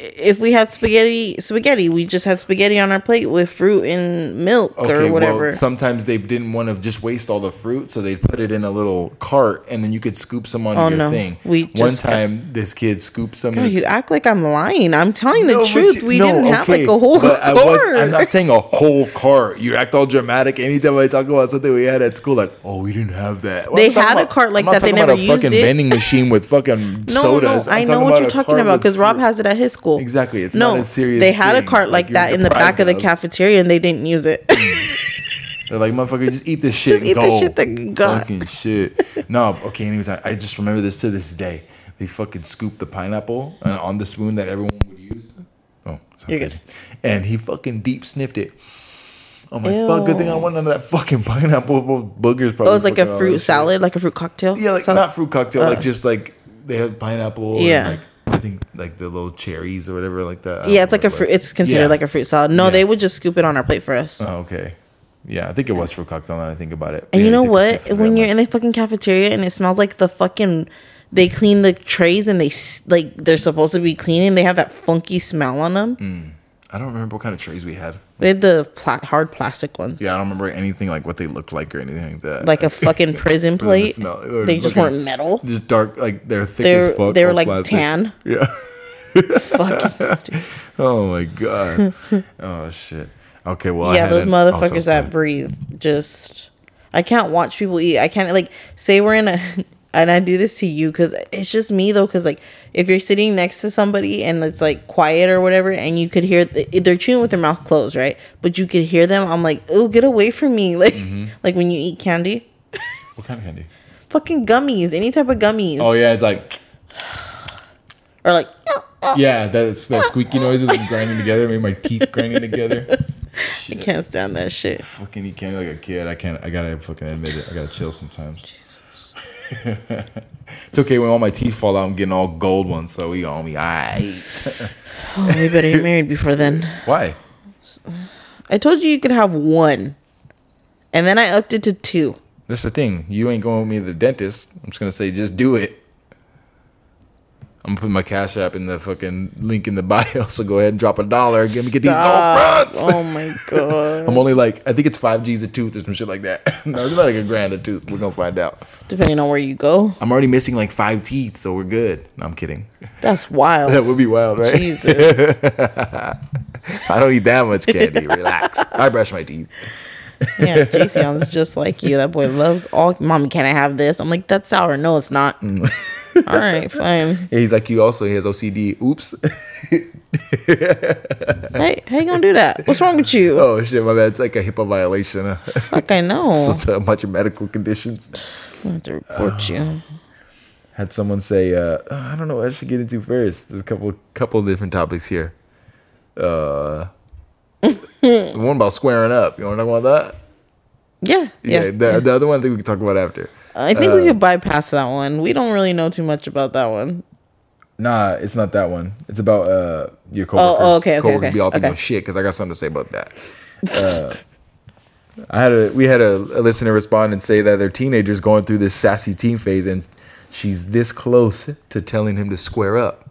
if we had spaghetti spaghetti, we just had spaghetti on our plate with fruit and milk Okay, or whatever. well, sometimes they didn't want to just waste all the fruit, so they put it in a little cart, and then you could scoop some on Oh, your no. thing. We One just got- time, this kid scooped some. God, you act like I'm lying. I'm telling the No, but truth. you- we no, didn't have like a whole I cart. was, I'm not saying a whole cart. You act all dramatic anytime I talk about something we had at school. Like, oh, we didn't have that. Well, They had a cart like that, they talking about never a used fucking it. vending machine with fucking (laughs) sodas. no, I know what you're talking about because Rob has it at his school. Exactly, it's no, not a serious They had a cart like like, that in the back of the cafeteria and they didn't use it. (laughs) They're like, motherfucker, just eat this shit. Just and eat the go. shit that. Fucking shit. No, okay. Anyways, I, I just remember this to this day. They fucking scooped the pineapple uh, on the spoon that everyone would use. Oh, sorry. You're good. And he fucking deep sniffed it. I'm like, fuck, good thing I Ew. went under that fucking (laughs) pineapple. Boogers probably. oh, it's like a fruit shit. salad, like a fruit cocktail. Yeah, like So- not fruit cocktail, Uh. like just like they have pineapple. Yeah. And like I think like the little cherries or whatever, like that. Yeah, it's like a it fruit. It's considered Yeah. like a fruit salad. No, Yeah. they would just scoop it on our plate for us. Oh, okay. Yeah, I think it was fruit cocktail. Now that I think about it. and Yeah, you know what? sniff of it, When you're in the fucking cafeteria and it smells like the fucking, they clean the trays and they like they're supposed to be cleaning. They have that funky smell on them. Mm. I don't remember what kind of trays we had. We had the pla- hard plastic ones. Yeah, I don't remember anything like what they looked like or anything like that. like a fucking (laughs) prison plate. smell. Or They just weren't metal. just dark, like they're thick They as fuck. they were like plastic. tan. (laughs) Yeah. fucking stupid. (laughs) Oh my god. oh shit. Okay, well, yeah, those motherfuckers that breathe just. I can't watch people eat. I can't like say we're in a. And I do this to you because it's just me though. Because like if you're sitting next to somebody and it's like quiet or whatever, and you could hear they're chewing with their mouth closed, right? But you could hear them. I'm like, oh, get away from me! (laughs) Like Mm-hmm. like when you eat candy, What kind of candy? (laughs) fucking gummies, any type of gummies, Oh yeah, it's like (sighs) or like (laughs) yeah, that's that squeaky noise of them grinding together, made my teeth grinding together. I can't stand that shit. Fucking eat candy like a kid. I can't. I gotta fucking admit it. I gotta chill sometimes. (laughs) it's okay when all my teeth fall out. I'm getting all gold ones, so we on me. Alright. (laughs) Oh, we better get married before then. Why? I told you you could have one, and then I upped it to two. That's the thing. You ain't going with me to the dentist. I'm just gonna say, just do it. I'm gonna put my cash app in the fucking link in the (laughs) bio. So go ahead and drop a dollar. Get me get these fronts. Oh my god. (laughs) I'm only like I think it's five G's a tooth or some shit like that. (laughs) no, it's about like a grand a tooth. We're gonna find out. Depending on where you go, I'm already missing like five teeth, so we're good. No, I'm kidding. that's wild. That would be wild, right? Jesus. I don't eat that much candy. Relax. I brush my teeth. Yeah, Jason's just like you. That boy loves all. Mommy, can I have this? I'm like, that's sour. No, it's not. Mm. All right, fine. (laughs) Yeah, he's like you. Also, he has OCD. Oops. (laughs) hey, how you gonna do that? What's wrong with you? Oh shit, my bad. It's like a HIPAA violation. (laughs) Fuck, I know. so, a bunch of medical conditions. I have to report (sighs) you. Had someone say, uh, I don't know what I should get into first. There's a couple couple different topics here. Uh, the one about squaring up. You want to talk about that? Yeah, Yeah. yeah. the, the other one I think we can talk about after. I think Uh, we could bypass that one. We don't really know too much about that one. Nah, it's not that one. It's about uh your coworkers. oh, okay, okay, coworkers okay, be all thinking okay. shit because I got something to say about that. Uh, I had a we had a, a listener respond and say that their teenager's going through this sassy teen phase and she's this close to telling him to square up.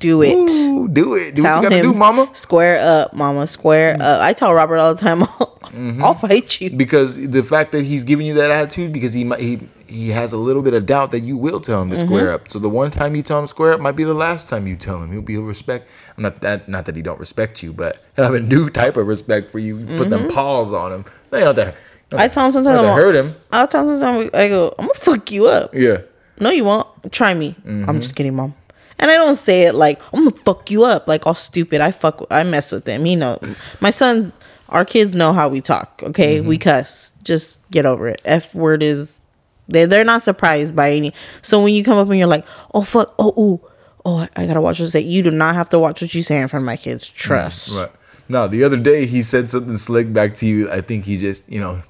Do it. Ooh, do it. Do Tell what you gotta him, do, mama. Square up, mama. Square up. I tell Robert all the time, (laughs) I'll, Mm-hmm. I'll fight you. Because the fact that he's giving you that attitude because he might he he has a little bit of doubt that you will tell him to square Mm-hmm. up. So the one time you tell him square up might be the last time you tell him. He'll be respect. Not that not that he don't respect you, but he'll (laughs) have a new type of respect for you. You Put them paws on him. They don't have to, Mm-hmm. I tell him sometimes I'm- hurt him. I'll tell him sometimes I go, I'm gonna fuck you up. Yeah. No, you won't. Try me. Mm-hmm. I'm just kidding, mom. And I don't say it like I'm gonna fuck you up, like all stupid. I fuck. I mess with him. You know, my sons, our kids know how we talk. Okay, Mm-hmm. we cuss. Just get over it. F word is. They they're not surprised by any. So when you come up and you're like, oh fuck, oh ooh, oh I, I gotta watch what I say. You do not have to watch what you say in front of my kids. Trust. Right. No, the other day he said something slick back to you. I think he just, you know,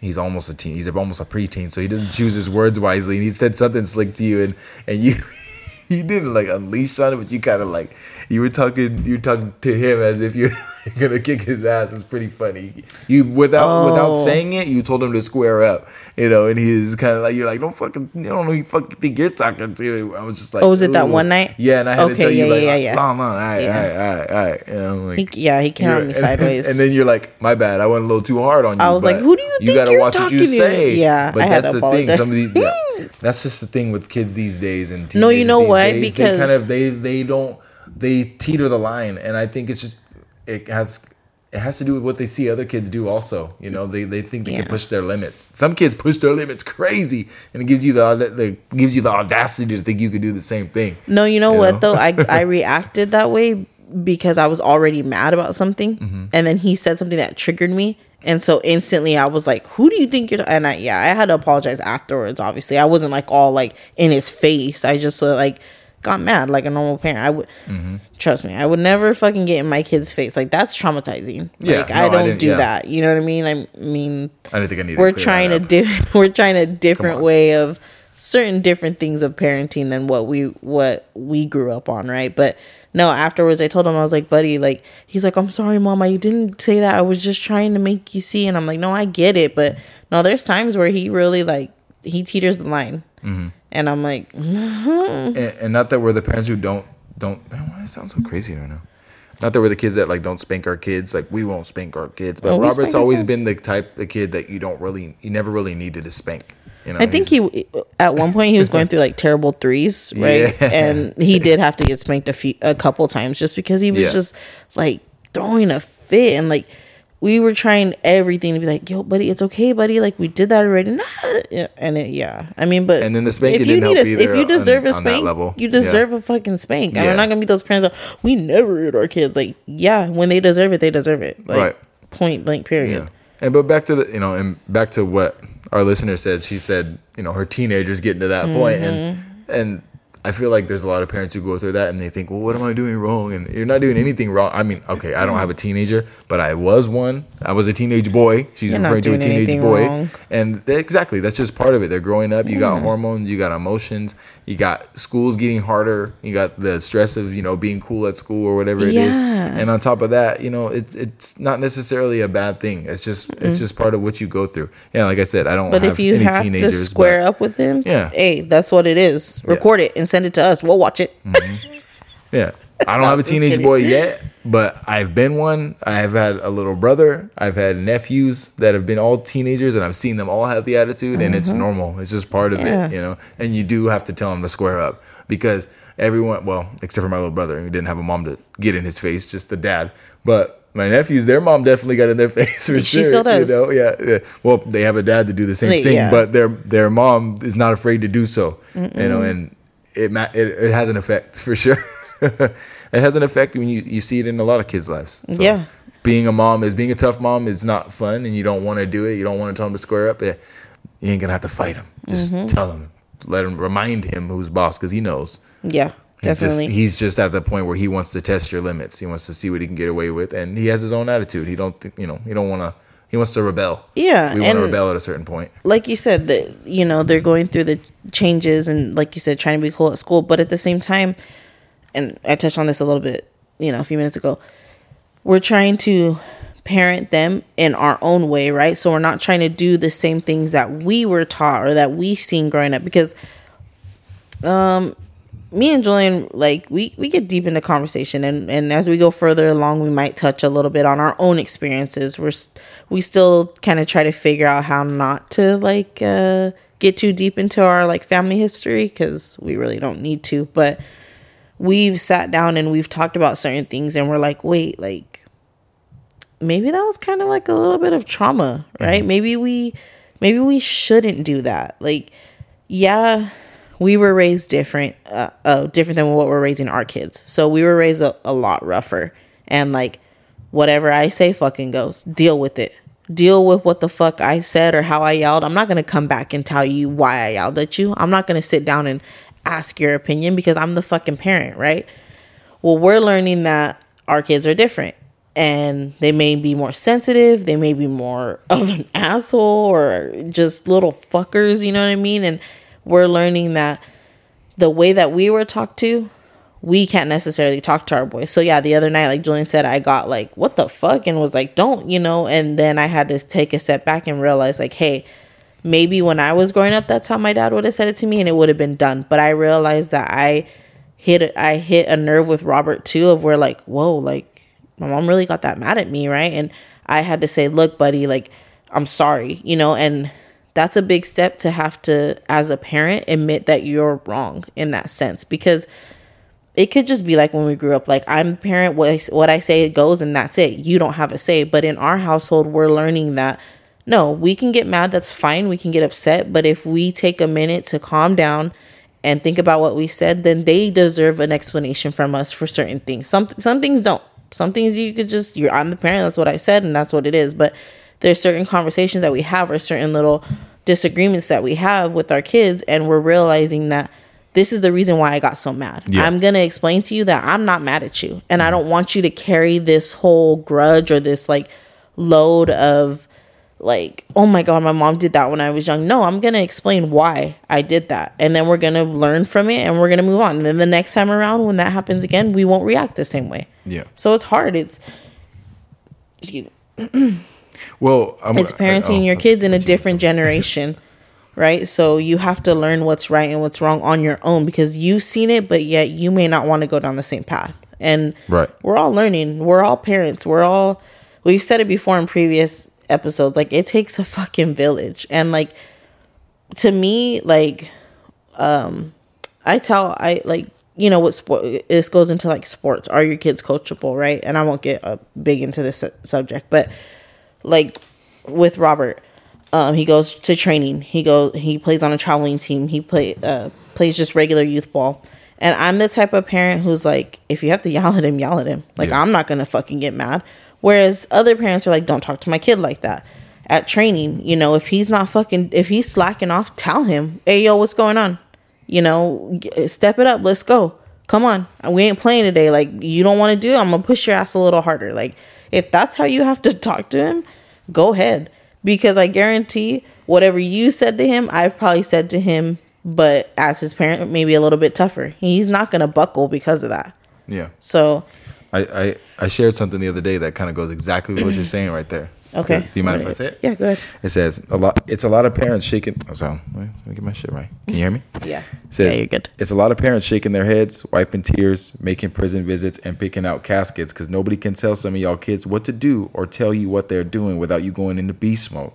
he's almost a teen. He's almost a preteen, so he doesn't choose his words wisely. And he said something slick to you, and and you, (laughs) (laughs) you didn't like unleash on it, but you kind of like you were talking, you were talking to him as if you're (laughs) gonna kick his ass. It's pretty funny. You without without Oh. saying it, you told him to square up, you know. And he's kind of like, you're like, don't fucking, you don't know who you fucking think you're talking to. I was just like, Oh, was it that one night? Yeah, and I had to Okay, tell you yeah, like, yeah, yeah. no, no, all right, Yeah. all right, all right, all right. And I'm like, He, yeah, he came on you're- me and- (laughs) sideways. And then you're like, my bad, I went a little too hard on you. I was like, who do you think gotta you're watch what you talking to? say. Yeah, but I had that's to the thing. Some of these, yeah, that's just the thing with kids these days and No, you know what? days, they kind of they they don't they teeter the line, and I think it's just it has. It has to do with what they see other kids do. Also, you know, they, they think they Yeah. can push their limits. Some kids push their limits crazy, and it gives you the, the gives you the audacity to think you could do the same thing. No, you know You what know? though? I I (laughs) reacted that way because I was already mad about something, Mm-hmm. and then he said something that triggered me, and so instantly I was like, "Who do you think you're?" And I yeah, I had to apologize afterwards. Obviously, I wasn't like all like in his face. I just uh, like got mad like a normal parent. I would Mm-hmm. trust me. I would never fucking get in my kid's face. Like that's traumatizing. Yeah, like no, I I don't didn't- do yeah. that. You know what I mean? I mean, I didn't think I needed. we're trying to do, (laughs) we're trying a different way of certain different things of parenting than what we what we grew up on right but no afterwards i told him i was like buddy like he's like i'm sorry mom i didn't say that i was just trying to make you see and i'm like no i get it but no there's times where he really like he teeters the line Mm-hmm. and i'm like (laughs) and, and not that we're the parents who don't don't. Man, why does it sound so crazy right now? Not that we're the kids that like don't spank our kids. Like we won't spank our kids. But Robert's always been the type the kid that you don't really you never really needed to spank. You know, I think he at one point he was going through like terrible threes, (laughs) right? Yeah. And he did have to get spanked a few a couple times just because he was Yeah. just like throwing a fit and like we were trying everything to be like, "Yo, buddy, it's okay, buddy. Like we did that already." And it, yeah, I mean, but And then the spanking if you didn't need help a, either if you deserve on- a spank, level. you Yeah. deserve a fucking spank. And Yeah. we're not gonna be those parents that we never hit our kids. Like, yeah, when they deserve it, they deserve it. Like, Right. Point blank. Period. Yeah. And but back to the you know, and back to what our listener said. She said, you know, her teenager's getting to that point and Mm-hmm. and I feel like there's a lot of parents who go through that and they think, well, what am I doing wrong? And you're not doing anything wrong. I mean, okay, I don't have a teenager, but I was one. I was a teenage boy. She's You're referring to a teenage boy. wrong. And th- exactly, that's just part of it. They're growing up. You got hormones, you got emotions, you got schools getting harder, you got the stress of, you know, being cool at school or whatever it is. Yeah. And on top of that, you know, it, it's not necessarily a bad thing. It's just it's just part of what you go through. Yeah, like I said, I don't But have if you any have to square but- up with them, Yeah. hey, that's what it is. Yeah. Record it and send it to us. We'll watch it. Mm-hmm. Yeah. I don't have a (laughs) teenage boy yet, but I've been one. I've had a little brother. I've had nephews that have been all teenagers, and I've seen them all have the attitude, and it's mm-hmm. normal. It's just part of. Yeah. it, you know. And you do have to tell them to square up because everyone, well, except for my little brother, who didn't have a mom to get in his face, just the dad. But my nephews, their mom definitely got in their (laughs) face for She sure. still does. You know, yeah, yeah. Well, they have a dad to do the same Like, thing, yeah. but their their mom is not afraid to do so. You know, and it it, it has an effect for sure. (laughs) it has an effect when you you see it in a lot of kids' lives. So Yeah. being a mom is being a tough mom is not fun, and you don't want to do it. You don't want to tell him to square up. Yeah, you ain't gonna have to fight him. Just Mm-hmm. tell him, let him remind him who's boss because he knows. Yeah, He's just, definitely. he's just at the point where he wants to test your limits. He wants to see what he can get away with, and he has his own attitude. He don't, you know, he don't want to. He wants to rebel. Yeah, we want to and- rebel at a certain point. like you said that you know they're going through the changes and like you said trying to be cool at school but at the same time and i touched on this a little bit you know a few minutes ago we're trying to parent them in our own way right so we're not trying to do the same things that we were taught or that we seen growing up because um me and Julian, like we we get deep into conversation, and and as we go further along, we might touch a little bit on our own experiences. We're we still kind of try to figure out how not to like uh, get too deep into our like family history because we really don't need to. But we've sat down and we've talked about certain things, and we're like, wait, like maybe that was kind of like a little bit of trauma, right? Maybe we maybe we shouldn't do that. Like, yeah, we were raised different, uh, uh, different than what we're raising our kids. So we were raised a, a lot rougher, and like whatever I say, fucking goes. Deal with it. Deal with what the fuck I said or how I yelled. I'm not gonna come back and tell you why I yelled at you. I'm not gonna sit down and ask your opinion because I'm the fucking parent, right? Well, we're learning that our kids are different and they may be more sensitive, they may be more (laughs) of an asshole or just little fuckers, you know what I mean? And we're learning that the way that we were talked to, we can't necessarily talk to our boys. So yeah, the other night, like Julian said, I got like, what the fuck? And was like, don't, you know, and then I had to take a step back and realize like, hey, maybe when I was growing up, that's how my dad would have said it to me and it would have been done. But I realized that I hit I hit a nerve with Robert too of where like, whoa, like my mom really got that mad at me, right? And I had to say, look, buddy, like I'm sorry, you know, and that's a big step to have to as a parent admit that you're wrong in that sense because it could just be like when we grew up like i'm parent what I, what I say it goes and that's it you don't have a say but in our household we're learning that no we can get mad that's fine we can get upset but if we take a minute to calm down and think about what we said then they deserve an explanation from us for certain things some some things don't some things you could just you're i'm the parent that's what i said and that's what it is but there's certain conversations that we have or certain little disagreements that we have with our kids and we're realizing that this is the reason why I got so mad. Yeah. I'm going to explain to you that I'm not mad at you and I don't want you to carry this whole grudge or this like load of like, oh my god, my mom did that when I was young. No, I'm going to explain why I did that. And then we're going to learn from it and we're going to move on. And then the next time around when that happens again, we won't react the same way. Yeah. So it's hard. It's excuse me (clears throat) Well, I'm, it's oh, parenting oh, your kids in a different (laughs) generation right so you have to learn what's right and what's wrong on your own because you've seen it but yet you may not want to go down the same path and Right. we're all learning we're all parents we're all we've said it before in previous episodes like it takes a fucking village and like to me like um i tell i like you know what sport this goes into like sports are your kids coachable right and i won't get uh, big into this su- subject but like with Robert, um, he goes to training. He goes he plays on a traveling team. He play uh, plays just regular youth ball. And I'm the type of parent who's like, if you have to yell at him, yell at him. Like Yeah. I'm not gonna fucking get mad. Whereas other parents are like, don't talk to my kid like that. At training, you know, if he's not fucking, if he's slacking off, tell him, hey yo, what's going on? You know, step it up. Let's go. Come on, we ain't playing today. Like you don't want to do, I'm gonna push your ass a little harder. Like if that's how you have to (laughs) talk to him, go ahead. Because I guarantee whatever you said to him, I've probably said to him, but as his parent, maybe a little bit tougher. He's not gonna buckle because of that. Yeah. So I, I, I shared something the other day that kind of goes exactly with what you're saying right there. okay. Do you mind if I say it? Yeah, go ahead. It says a lot. It's a lot of parents shaking. Oh, sorry. Let me get my shit right. Can you hear me? Yeah. It says, yeah, you're good. It's a lot of parents shaking their heads, wiping tears, making prison visits, and picking out caskets because nobody can tell some of y'all kids what to do or tell you what they're doing without you going into beast mode.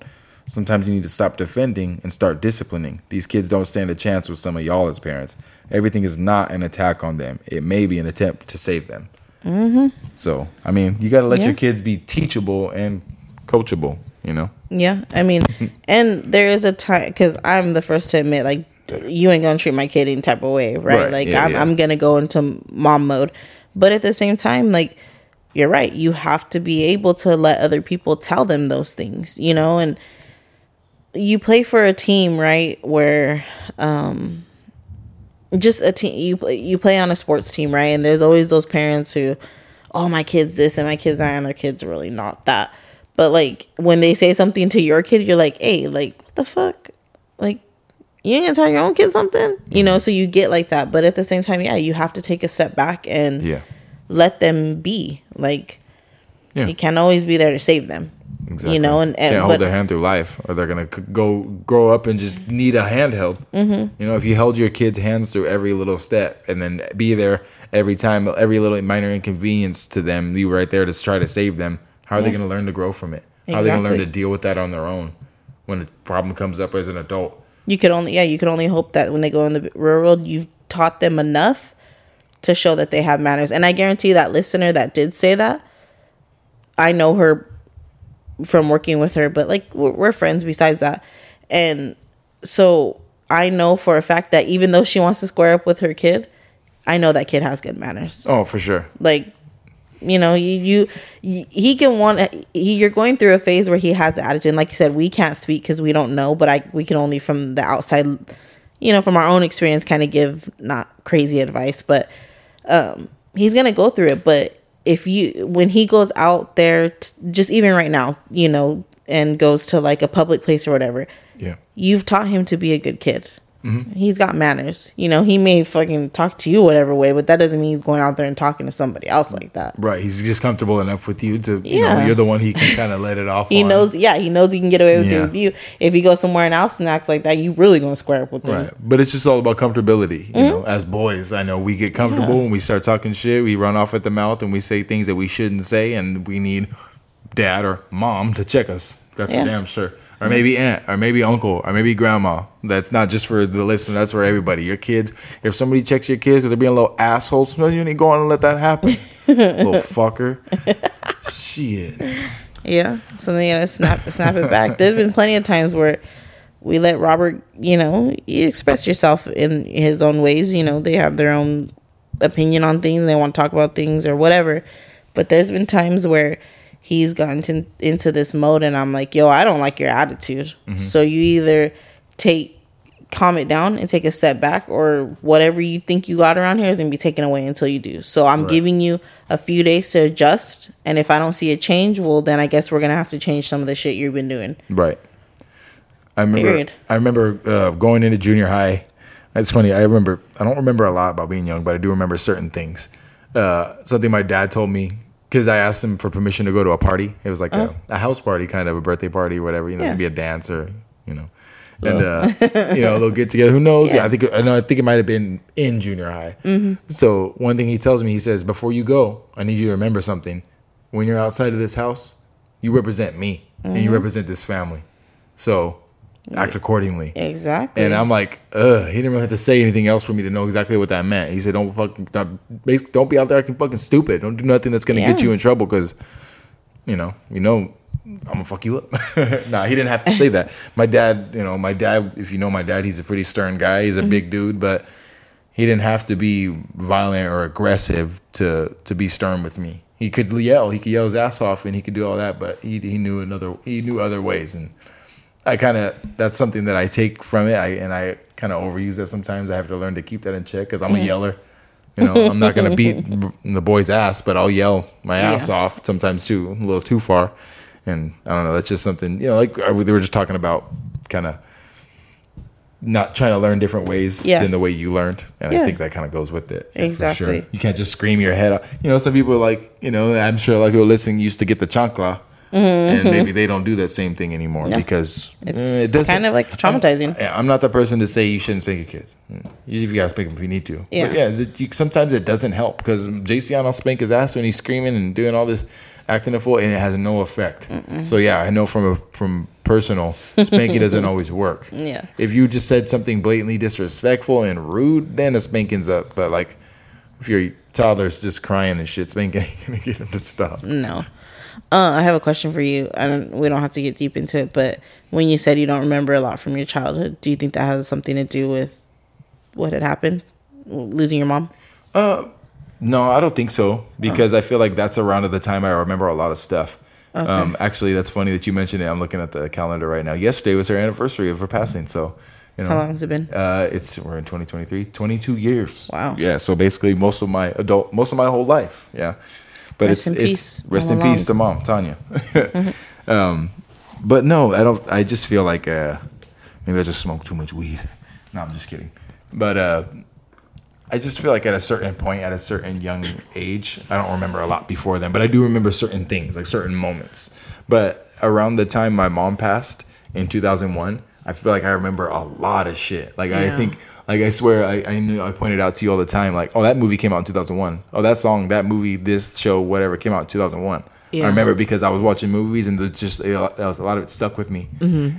Sometimes you need to stop defending and start disciplining. These kids don't stand a chance with some of y'all as parents. Everything is not an attack on them. It may be an attempt to save them. Mm-hmm. So, I mean, you got to let Yeah. your kids be teachable and coachable, you know? Yeah, I mean, (laughs) and there is a time because I'm the first to admit, like, you ain't gonna treat my kid any type of way, right? Right, Like, yeah, I'm, yeah. I'm gonna go into mom mode, But at the same time, like you're right, you have to be able to let other people tell them those things, you know, and you play for a team, right, where um just a team you play you play on a sports team, right? And there's always those parents who oh my kids this and my kids that and their kids really not that. But like when they say something to your kid, you're like, hey, like what the fuck? Like you ain't gonna tell your own kid something? You know, so you get like that. But at the same time, yeah, you have to take a step back and Yeah. let them be. Like Yeah. you can't always be there to save them. Exactly. You know, and, and can't but, hold their hand through life, or they're gonna go grow up and just need a handheld. Mm-hmm. You know, if you held your kids' hands through every little step, and then be there every time, every little minor inconvenience to them, you were right there to try to save them. How are they gonna learn to grow from it? How are they gonna learn to deal with that on their own when a problem comes up as an adult? you could only yeah, you could only hope that when they go in the real world, you've taught them enough to show that they have manners. And I guarantee that listener that did say that, I know her from working with her, but like we're, we're friends besides that. And so I know for a fact that even though she wants to square up with her kid, I know that kid has good manners. Oh, for sure. Like, you know, you, you, he can want he, you're going through a phase where he has attitude. And like you said, we can't speak because we don't know, but I we can only from the outside, you know, from our own experience, kind of give not crazy advice, but um, he's gonna go through it. But if you when he goes out there, t- just even right now, you know, and goes to like a public place or whatever, Yeah. you've taught him to be a good kid. Mm-hmm. He's got manners. You know, he may fucking talk to you whatever way, but that doesn't mean he's going out there and talking to somebody else like that. Right. He's just comfortable enough with you to, you know, Yeah. you're the one he can kind of let it off. He on. knows, yeah, he knows he can get away with Yeah. it with you. If he goes somewhere else and acts like that, you really gonna square up with him. Right. But it's just all about comfortability. You mm-hmm. know, as boys, I know we get comfortable when we start talking shit. We run off at the mouth and we say things that we shouldn't say, and we need dad or mom to check us. That's Yeah. for damn sure. Or maybe aunt, or maybe uncle, or maybe grandma. That's not just for the listener. That's for everybody. Your kids. If somebody checks your kids because they're being a little assholes, sometimes you need to go on and let that happen. (laughs) little fucker. Shit. Yeah. So then you gotta snap snap it back. There's been plenty of times where we let Robert, you know, you express yourself in his own ways. You know, they have their own opinion on things. They want to talk about things or whatever. But there's been times where he's gotten to, into this mode, and I'm like, yo, I don't like your attitude. So you either take calm it down and take a step back, or whatever you think you got around here is gonna be taken away until you do. So I'm Right. giving you a few days to adjust, and if I don't see a change, well, then I guess we're gonna have to change some of the shit you've been doing. Right. I remember. Period. I remember uh, going into junior high. It's funny. I remember. I don't remember a lot about being young, but I do remember certain things. Uh, something my dad told me because I asked him for permission to go to a party. It was like a, a house party, kind of a birthday party, or whatever. You know, Uh-huh. Yeah. maybe a dance or you know, and uh, you know they'll get together. Who knows? Yeah. I think. I know. I think it might have been in junior high. So one thing he tells me, he says, before you go, I need you to remember something. When you're outside of this house, you represent me and you represent this family. So act accordingly. Exactly. And I'm like, ugh. He didn't really have to say anything else for me to know exactly what that meant. He said, don't fucking, don't, basically, don't be out there acting fucking stupid. Don't do nothing that's gonna get you in trouble because, you know, you know, I'm gonna fuck you up. (laughs) nah, he didn't have to say that. My dad, you know, my dad. If you know my dad, he's a pretty stern guy. He's a Mm-hmm. big dude, but he didn't have to be violent or aggressive to to be stern with me. He could yell, he could yell his ass off, and he could do all that, but he he knew another he knew other ways, and I kind of that's something that I take from it. I and I kind of overuse that sometimes. I have to learn to keep that in check because I'm a yeller. You know, I'm not gonna beat (laughs) the boy's ass, but I'll yell my ass Yeah. off sometimes too, a little too far. And I don't know. That's just something you know. Like they were just talking about, kind of not trying to learn different ways Yeah. than the way you learned, and I think that kind of goes with it. Yeah, Exactly. You can't just scream your head off. You know, some people are like, you know, I'm sure a lot of people listening used to get the chancla. And maybe they don't do that same thing anymore Yeah. because eh, It's it doesn't kind of like traumatizing. I'm, I'm not the person to say you shouldn't spank your kids. Mm. You gotta spank them if you need to. Yeah. But yeah, you, sometimes it doesn't help because JC will spank his ass when he's screaming and doing all this acting a fool, and it has no effect. So yeah, I know from a, from personal spanking doesn't (laughs) always work. Yeah. If you just said something blatantly disrespectful and rude, then a spanking's up. But like, if your toddler's just crying and shit, spanking (laughs) ain't gonna get him to stop. No. Uh, I have a question for you. I don't. We don't have to get deep into it, but when you said you don't remember a lot from your childhood, do you think that has something to do with what had happened, losing your mom? Uh, No, I don't think so because I feel like that's around at the time I remember a lot of stuff. Um, actually, that's funny that you mentioned it. I'm looking at the calendar right now. Yesterday was her anniversary of her passing, so you know. How long has it been? Uh, it's we're in 2023, 22 years. Wow. Yeah, so basically most of my adult, most of my whole life. Yeah, but Rest it's it's peace, rest in peace to mom Tanya. (laughs) um, but no, I don't. I just feel like uh, maybe I just smoke too much weed. (laughs) no, I'm just kidding. But uh, I just feel like at a certain point, at a certain young age, I don't remember a lot before then, but I do remember certain things, like certain moments. But around the time my mom passed in 2001, I feel like I remember a lot of shit. Like I think, like I swear, I, I knew I pointed out to you all the time, like, oh, that movie came out in 2001. Oh, that song, that movie, this show, whatever, came out in 2001. Yeah. I remember because I was watching movies and just a lot, a lot of it stuck with me.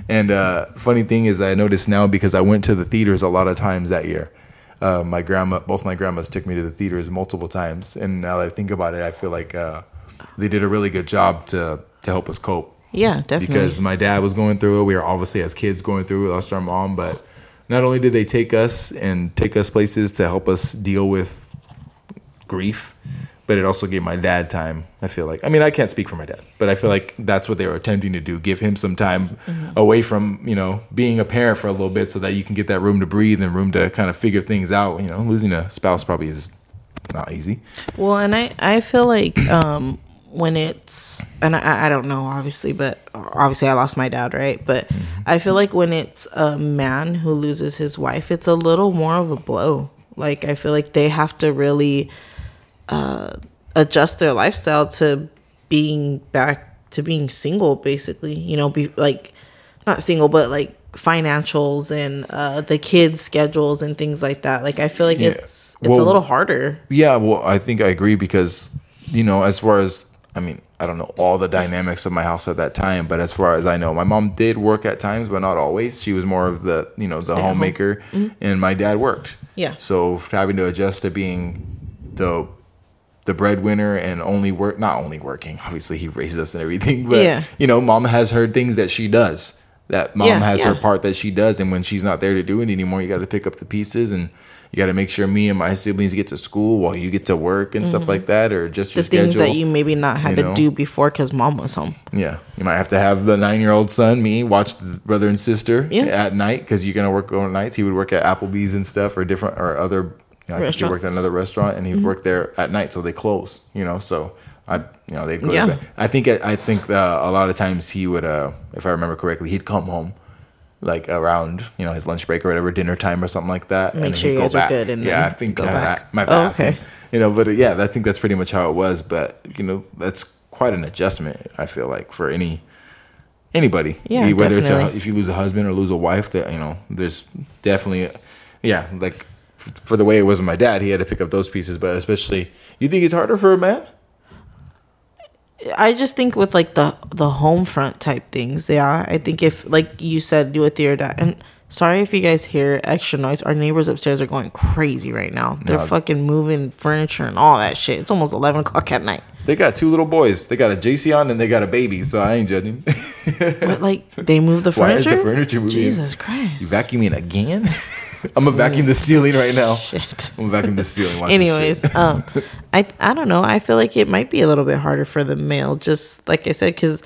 And uh, funny thing is, I noticed now because I went to the theaters a lot of times that year. Uh, my grandma, both my grandmas took me to the theaters multiple times, and now that I think about it, I feel like uh, they did a really good job to to help us cope. Yeah, definitely. Because my dad was going through it, we were obviously as kids going through it, lost our mom, but not only did they take us and take us places to help us deal with grief, but it also gave my dad time. I feel like, I mean, I can't speak for my dad, but I feel like that's what they were attempting to do give him some time away from, you know, being a parent for a little bit so that you can get that room to breathe and room to kind of figure things out. You know, losing a spouse probably is not easy. Well, and I I feel like um when it's and I I don't know obviously, but obviously I lost my dad, right? But I feel like when it's a man who loses his wife, it's a little more of a blow. Like I feel like they have to really uh adjust their lifestyle to being back to being single basically, you know, be like not single but like financials and uh the kids schedules and things like that. Like I feel like Yeah. it's it's Well, a little harder. Yeah, well, I think I agree because you know, as far as I mean, I don't know all the dynamics of my house at that time, but as far as I know, my mom did work at times, but not always. She was more of the you know the Stay home. homemaker, mm-hmm. and my dad worked. Yeah. So having to adjust to being the the breadwinner and only work not only working obviously he raised us and everything but Yeah. you know mom has her things that she does that mom Yeah, has her part that she does and when she's not there to do it anymore you got to pick up the pieces and you got to make sure me and my siblings get to school while you get to work and stuff like that or just Mm-hmm. the your things schedule that you maybe not had you to do before because mom was home. yeah you might have to have the nine year old son me watch the brother and sister Yeah. at night because you're gonna work on nights he would work at applebee's and stuff or different or other you know, I think he worked at another restaurant and he'd Mm-hmm. work there at night so they close you know so I you know they'd go Yeah. to bed. I think I think uh, a lot of times he would uh if I remember correctly he'd come home like around you know his lunch break or whatever dinner time or something like that Make then sure he'd you go guys are good and yeah then I think go uh, back. my Oh, okay. you know but uh, yeah I think that's pretty much how it was but you know that's quite an adjustment I feel like for any anybody Yeah, whether it's a, if you lose a husband or lose a wife that you know there's definitely yeah like for the way it was with my dad he had to pick up those pieces but especially you think it's harder for a man I just think with like the the home front type things, yeah. I think if like you said, do with your dad. And sorry if you guys hear extra noise. Our neighbors upstairs are going crazy right now. They're No. fucking moving furniture and all that shit. It's almost eleven o'clock at night. they got two little boys they got a JC on and they got a baby so I ain't judging But like they move the (laughs) Why is furniture. the furniture moving? Jesus Christ. you vacuuming again (laughs) I'm gonna vacuum the ceiling right now Shit. I'm gonna vacuum the ceiling Anyways, um, I I don't know. I feel like it might be a little bit harder for the male, just like I said, because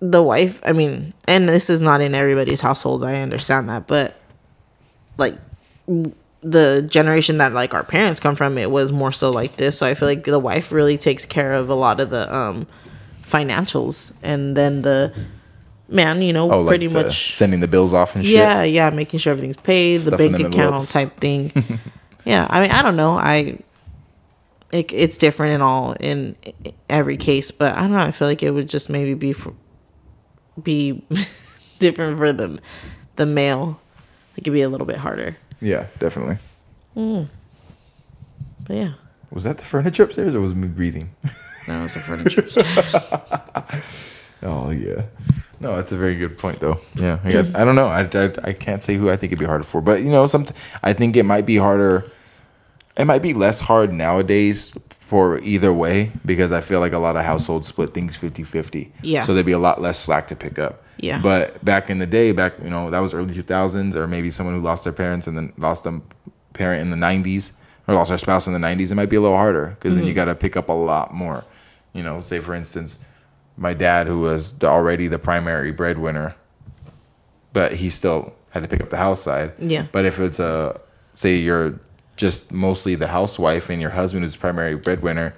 the wife. I mean, and this is not in everybody's household. I understand that, but like the generation that like our parents come from, it was more so like this. So I feel like the wife really takes care of a lot of the um financials, and then the man, you know, oh like pretty the much sending the bills off and shit yeah, yeah, making sure everything's paid, the bank them account envelopes. type thing. (laughs) yeah, I mean, I don't know. I it, it's different in all in every case, but I don't know. I feel like it would just maybe be for, be (laughs) different for the the male. It could be a little bit harder. yeah definitely mm. But yeah, was that the furniture upstairs or was it me breathing no, it's a furniture upstairs. (laughs) Oh yeah, no, that's a very good point though. Yeah, I, got- I don't know. I, I I can't say who I think it'd be harder for, but you know, some I think it might be harder. It might be less hard nowadays for either way because I feel like a lot of households split things 50-50. Yeah. So there'd be a lot less slack to pick up. Yeah. But back in the day, back you know, that was early two thousands, or maybe someone who lost their parents and then lost a parent in the nineties. or lost our spouse in the 90s, it might be a little harder because Mm-hmm. then you got to pick up a lot more. You know, say for instance, my dad, who was the, already the primary breadwinner, but he still had to pick up the house side. Yeah. But if it's a, say you're just mostly the housewife and your husband, who's the primary breadwinner,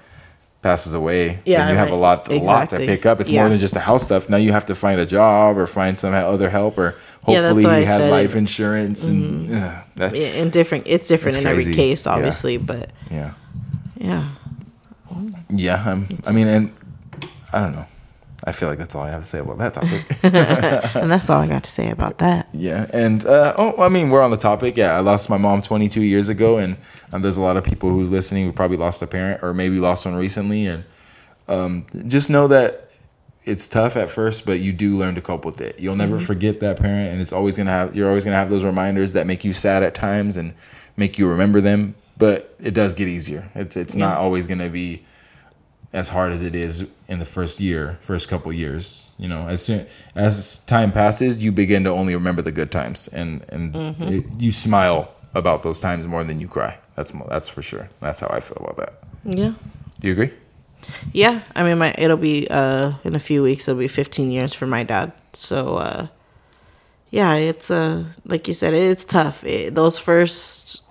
passes away, Yeah, then you have a lot, a lot to pick up. It's Yeah. more than just the house stuff. Now you have to find a job or find some other help, or hopefully why I he had life it. insurance and mm-hmm. ugh, that, Yeah, and different. It's different in every crazy. case, Yeah. obviously, but yeah, yeah. yeah. I'm, I mean, and I don't know. I feel like that's all I have to say about that (laughs) topic. (laughs) and that's all I got to say about that. Yeah, and uh, oh, I mean, we're on the topic. Yeah, I lost my mom 22 years ago, and um, there's a lot of people who's listening who probably lost a parent or maybe lost one recently, and um, just know that it's tough at first, but you do learn to cope with it. You'll never forget that parent, and it's always gonna have. You're always gonna have those reminders that make you sad at times and make you remember them. But it does get easier. It's it's not always gonna be as hard as it is in the first year, first couple years. You know, as soon as time passes, you begin to only remember the good times, and and it, you smile about those times more than you cry. That's that's for sure. That's how I feel about that. Yeah. Do you agree? Yeah, I mean, my it'll be uh in a few weeks. It'll be 15 years for my dad. So, uh yeah, it's uh like you said, it's tough. It, those first,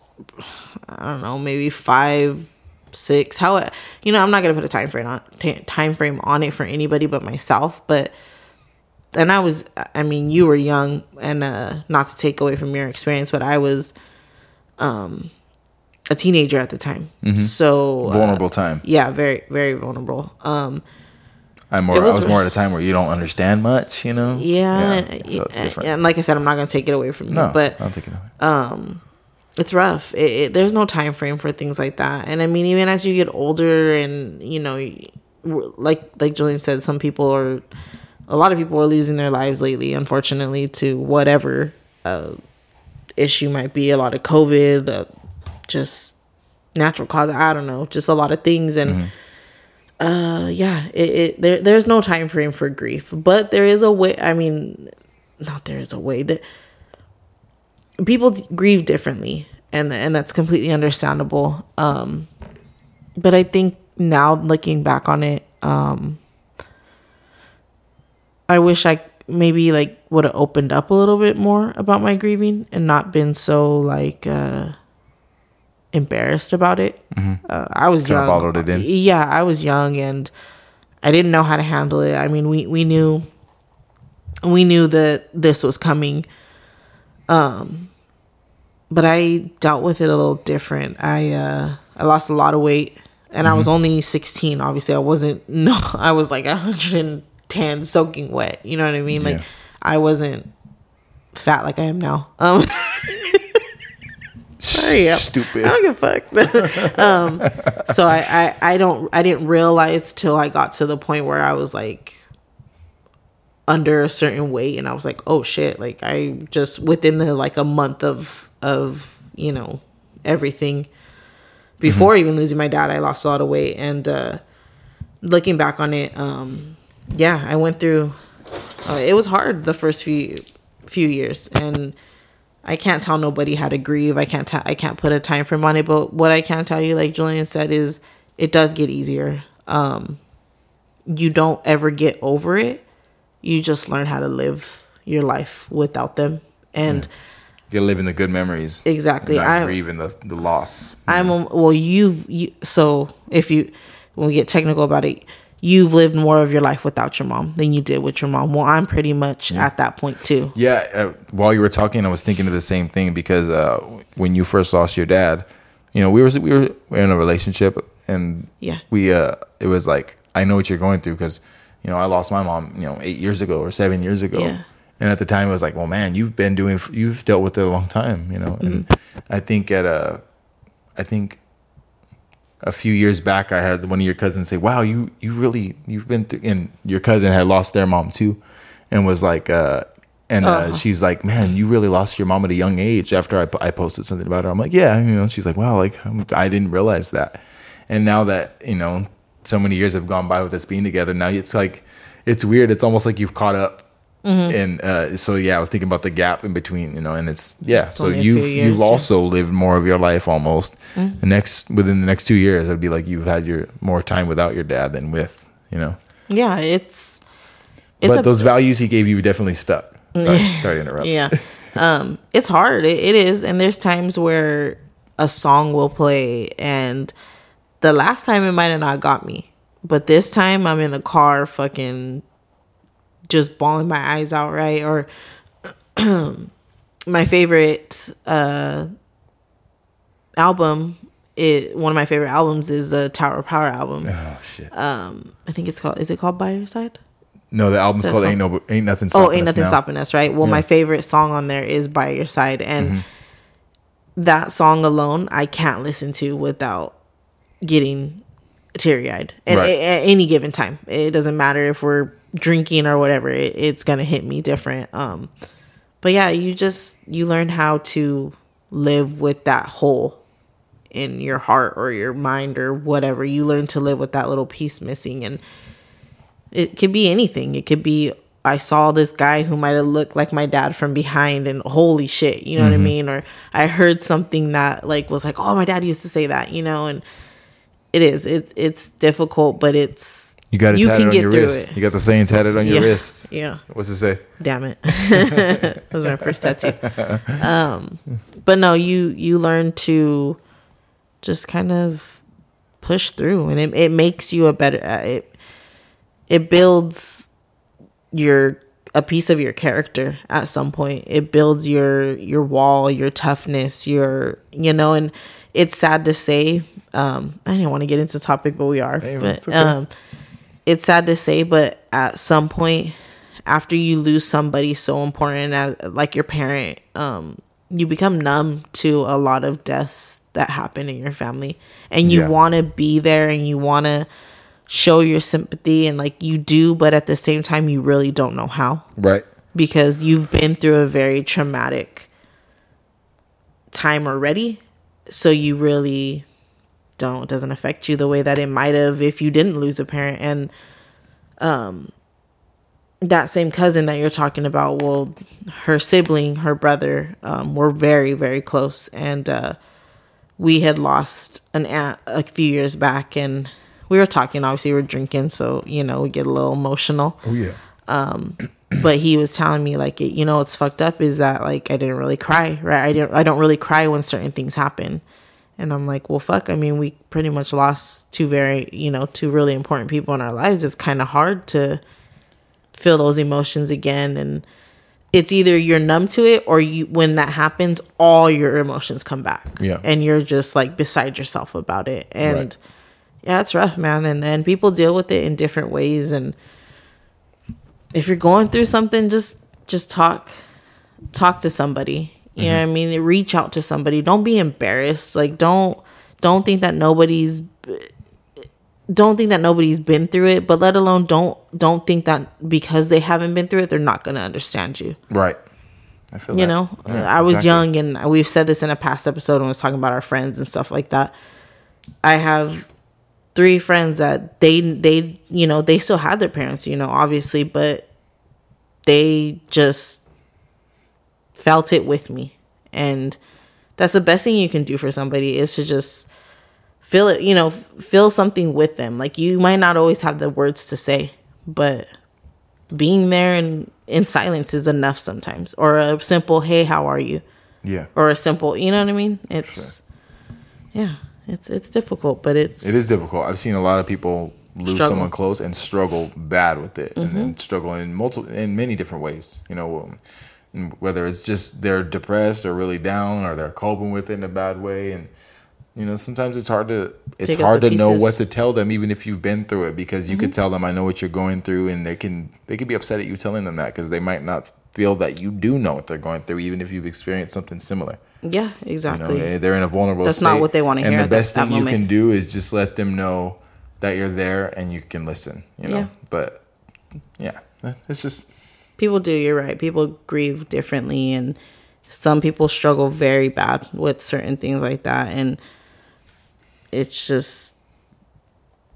I don't know, maybe five, six. How you know, I'm not gonna put a time frame on ta- time frame on it for anybody but myself. But and I was, I mean, you were young, and uh not to take away from your experience, but I was um a teenager at the time. So uh, Vulnerable time. yeah, very very vulnerable. Um, I'm more. was I was more at a time where you don't understand much. You know. yeah, so it's and, different. and like I said, I'm not gonna take it away from you, no, but I'll take it away. It's rough. It, it, there's no time frame for things like that, and I mean, even as you get older, and you know, like like Julian said, some people are, a lot of people are losing their lives lately, unfortunately, to whatever uh, issue might be. A lot of COVID, uh, just natural cause. I don't know, just a lot of things, and. Uh yeah, it, it there there's no time frame for grief, but there is a way. I mean, not there is a way that people d- grieve differently and and that's completely understandable um but i think now looking back on it um i wish i maybe like would have opened up a little bit more about my grieving and not been so like uh embarrassed about it. Uh, i was young. bottled it in. yeah i was young and i didn't know how to handle it. I mean we we knew we knew that this was coming but I dealt with it a little different. I uh I lost a lot of weight and I was only 16. Obviously, I wasn't (laughs) no I was like 110 soaking wet. You know what I mean? Like I wasn't fat like I am now. Um (laughs) Sorry, yeah. Stupid. I don't give a fuck. (laughs) um so I, I I don't I didn't realize till I got to the point where I was like under a certain weight and I was like, oh shit, like I just within the like a month of of, you know, everything before even losing my dad, I lost a lot of weight and uh looking back on it, um yeah, I went through uh, it was hard the first few few years and I can't tell nobody how to grieve. I can't tell I can't put a time frame on it, but what I can tell you like Julian said is it does get easier. Um you don't ever get over it. You just learn how to live your life without them. And you're living the good memories. Exactly. I'm- grieve in the, the loss. I'm a, well you've you so if you when we get technical about it, you've lived more of your life without your mom than you did with your mom. Well, I'm pretty much at that point too. Yeah, uh, while you were talking, I was thinking of the same thing because uh, when you first lost your dad, you know, we were we were in a relationship, and Yeah. we uh, it was like I know what you're going through because you know I lost my mom, you know, eight years ago or seven years ago, Yeah. and at the time it was like, well, man, you've been doing, you've dealt with it a long time, you know, and Mm-hmm. I think at a, I think a few years back, I had one of your cousins say, "Wow, you you really you've been through." And your cousin had lost their mom too, and was like, uh, and uh, she's like, "Man, you really lost your mom at a young age." After I, I posted something about her, I'm like, "Yeah," you know. She's like, "Wow, like I'm- I didn't realize that." And now that you know, so many years have gone by with us being together, now it's like it's weird. It's almost like you've caught up And uh, so yeah, I was thinking about the gap in between, you know, and it's yeah. so you've years, you've yeah. also lived more of your life almost. The next within the next two years, it'd be like you've had your more time without your dad than with, you know. Yeah, it's it's but a those values he gave you definitely stuck. Sorry, sorry to interrupt. yeah (laughs) um it's hard it, it is and there's times where a song will play and the last time it might have not got me but this time i'm in the car fucking just bawling my eyes out right or (clears throat) my favorite uh album it one of my favorite albums is the tower of power album Oh shit. i think it's called is it called by your side no, the album's that's called. "Ain't No Ain't Nothing." Stopping Oh, ain't nothing Now. stopping us, right? Well, my favorite song on there is "By Your Side," and Mm-hmm. that song alone, I can't listen to without getting teary eyed. And Right. at any given time, it doesn't matter if we're drinking or whatever. It, it's gonna hit me different. Um, but yeah, you just you learn how to live with that hole in your heart or your mind or whatever. You learn to live with that little piece missing and it could be anything. It could be I saw this guy who might have looked like my dad from behind and holy shit, you know what I mean? Or I heard something that like was like, "Oh, my dad used to say that," you know, and it is. It's it's difficult, but it's You got it You can on get your through wrist. it. You got the saying tatted on your Yeah. wrist. (laughs) Yeah. What's it say? Damn it. (laughs) (laughs) that was my first tattoo. Um, but no, you you learn to just kind of push through and it, it makes you a better uh, it it builds your a piece of your character at some point. It builds your your wall, your toughness, your you know, and it's sad to say. Um, I didn't want to get into the topic, but we are. Hey, but it's okay. um, it's sad to say, but at some point, after you lose somebody so important as like your parent, um, you become numb to a lot of deaths that happen in your family, and you Yeah. want to be there and you want to show your sympathy and like you do, but at the same time, you really don't know how Right. because you've been through a very traumatic time already. So you really don't, doesn't affect you the way that it might have if you didn't lose a parent. And um, that same cousin that you're talking about, well, her sibling, her brother, um, were very, very close. And uh, we had lost an aunt a few years back. And we were talking, obviously, we are drinking. So, you know, we get a little emotional Oh yeah. Um, but he was telling me like it, you know what's fucked up is that like I didn't really cry right I didn't I don't really cry when certain things happen and I'm like well fuck I mean we pretty much lost two very you know two really important people in our lives. It's kind of hard to feel those emotions again. And it's either you're numb to it or you when that happens all your emotions come back. Yeah. and you're just like beside yourself about it. And Right. yeah it's rough man. And and people deal with it in different ways. And if you're going through something just just talk talk to somebody you know what i mean reach out to somebody don't be embarrassed like don't don't think that nobody's don't think that nobody's been through it but let alone don't don't think that because they haven't been through it they're not going to understand you Right. I feel you that. know Yeah, i was exactly. young and we've said this in a past episode when i was talking about our friends and stuff like that i have three friends that they they you know they still had their parents you know obviously but they just felt it with me and that's the best thing you can do for somebody is to just feel it you know feel something with them like you might not always have the words to say but being there and in silence is enough sometimes or a simple hey how are you Yeah. or a simple you know what i mean it's yeah it's it's difficult but it's It is difficult. I've seen a lot of people lose Struggle. someone close and struggle bad with it, and then struggle in multiple in many different ways. You know, um, whether it's just they're depressed or really down, or they're coping with it in a bad way, and you know, sometimes it's hard to it's Pick hard to know what to tell them, even if you've been through it, because you could mm-hmm. tell them, "I know what you're going through," and they can they can be upset at you telling them that because they might not feel that you do know what they're going through, even if you've experienced something similar. yeah You know, exactly they- they're in a vulnerable. That's not what they wanna hear And the that- best that thing you can do is just let them know that you're there and you can listen. You know, Yeah. but yeah, it's just people do you're right. People grieve differently and some people struggle very bad with certain things like that and it's just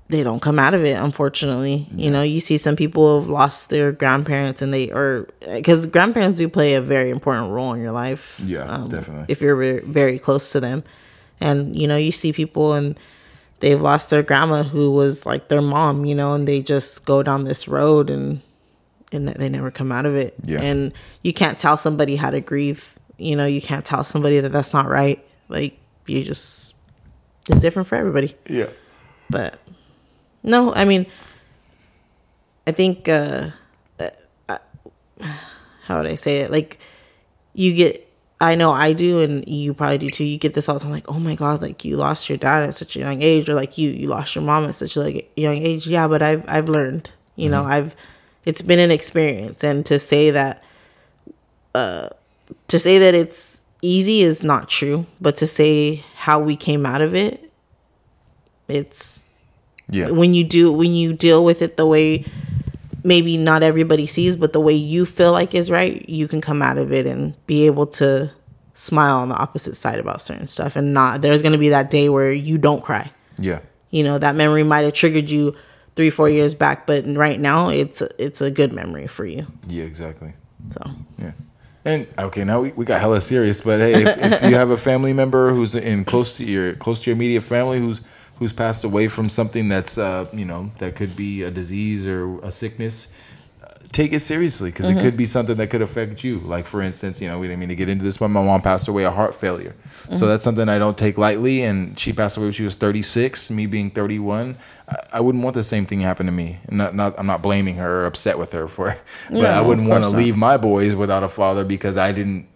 they don't come out of it unfortunately. You know you see some people have lost their grandparents and they or because grandparents do play a very important role in your life um, Yeah, definitely. if you're very, very close to them. And you know you see people and they've lost their grandma who was like their mom you know and they just go down this road and and they never come out of it. Yeah. and you can't tell somebody how to grieve. You know you can't tell somebody that that's not right. Like you just it's different for everybody. Yeah. but no i mean i think uh uh, how would i say it? Like you get i know i do and you probably do too. You get this all the time like oh my god like you lost your dad at such a young age or like you you lost your mom at such a like young age. Yeah but i've i've learned you know i've it's been an experience and to say that uh to say that it's easy is not true but to say how we came out of it it's Yeah. when you do when you deal with it the way maybe not everybody sees but the way you feel like is right you can come out of it and be able to smile on the opposite side about certain stuff and not there's going to be that day where you don't cry Yeah. you know that memory might have triggered you three four years back but right now it's it's a good memory for you Yeah, exactly. so Yeah. And okay, now we, we got hella serious, but hey, if, if you have a family member who's in close to your close to your immediate family who's who's passed away from something that's uh, you know that could be a disease or a sickness, take it seriously because it could be something that could affect you. Like for instance, you know, we didn't mean to get into this, but my mom passed away of heart failure, so that's something I don't take lightly. And she passed away when she was 36, me being 31. I, I wouldn't want the same thing happen to me. Not, not, I'm not blaming her or upset with her for, it, but No, I wouldn't want to leave my boys without a father because I didn't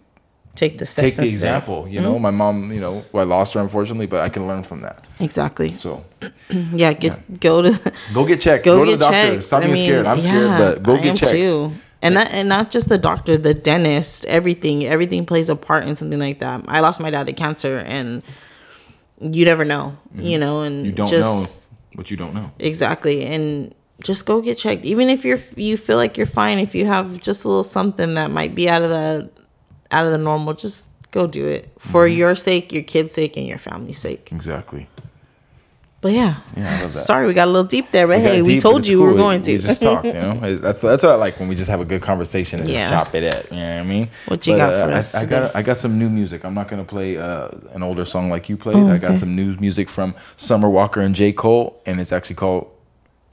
take the steps take the example. You know, my mom, you know, I lost her unfortunately, but I can learn from that. exactly So (clears throat) yeah get go to go get checked. go, Go, to get the doctor. checked. Stop I being mean, scared. I'm scared, yeah, but go I get am checked. too. And that and not just the doctor, the dentist, everything, everything plays a part in something like that. I lost my dad to cancer, and you never know, you know, and Mm-hmm. You don't just, know what you don't know. exactly, and just go get checked. Even if you're you feel like you're fine, if you have just a little something that might be out of the out of the normal, just go do it for Mm-hmm. your sake, your kid's sake, and your family's sake. Exactly. But yeah, Yeah, I love that. sorry we got a little deep there, but We hey, we but told you we were cool. going to. We just talked, you know. (laughs) That's that's what I like when we just have a good conversation and Yeah. just chop it at. You know what I mean? What you got for I, us I today? got I got some new music. I'm not gonna play uh, an older song like you played. Oh, I got some new music from Summer Walker and J Cole, and it's actually called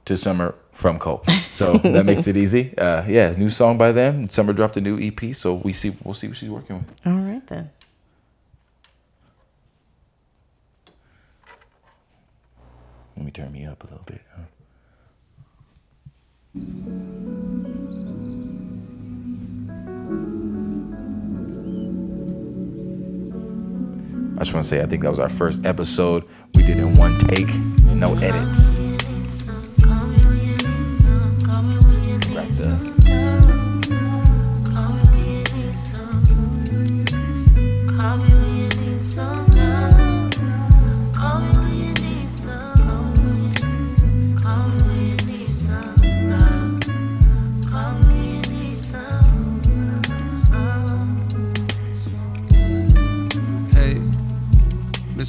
"To Summer from Cole." So that makes it easy. Uh, yeah, new song by them. Summer dropped a new EP, so we see we'll see what she's working with. All right then. Let me turn me up a little bit. huh? I just want to say, I think that was our first episode. We did in one take, no edits.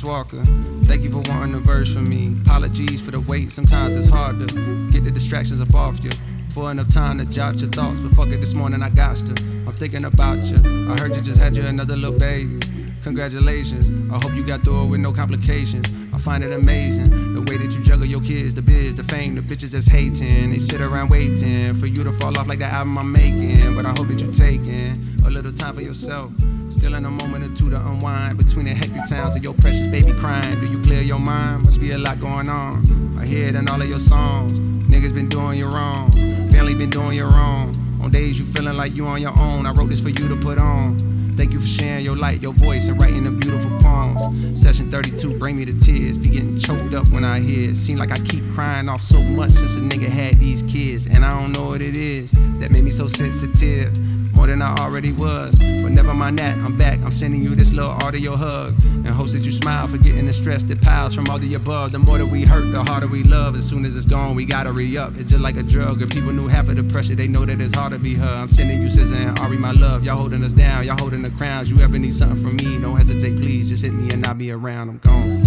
Miss Walker, thank you for wanting a verse from me. Apologies for the wait, sometimes it's hard to get the distractions up off you. For enough time to jot your thoughts, but fuck it, this morning I got to. I'm thinking about you. I heard you just had you another little baby. Congratulations, I hope you got through it with no complications. I find it amazing the way that you juggle your kids, the biz, the fame, the bitches that's hating. They sit around waiting for you to fall off like the album I'm making. But I hope that you're taking a little time for yourself. Still in a moment or two to unwind between the hectic sounds of your precious baby crying. Do you clear your mind? Must be a lot going on. I hear it in all of your songs. Niggas been doing you wrong. Family been doing you wrong. On days you feeling like you on your own, I wrote this for you to put on. Thank you for sharing your light, your voice, and writing the beautiful poems. Session 32, bring me to tears. Be getting choked up when I hear it. Seem like I keep crying off so much since a nigga had these kids. And I don't know what it is that made me so sensitive. More than I already was. But never mind that, I'm back. I'm sending you this little audio hug. And hopes that you smile, forgetting the stress that piles from all the above. The more that we hurt, the harder we love. As soon as it's gone, we gotta re up. It's just like a drug. If people knew half of the pressure, they know that it's hard to be her. I'm sending you SZA and Ari, my love. Y'all holding us down, y'all holding the crowns. You ever need something from me, don't hesitate, please. Just hit me and I'll be around. I'm gone.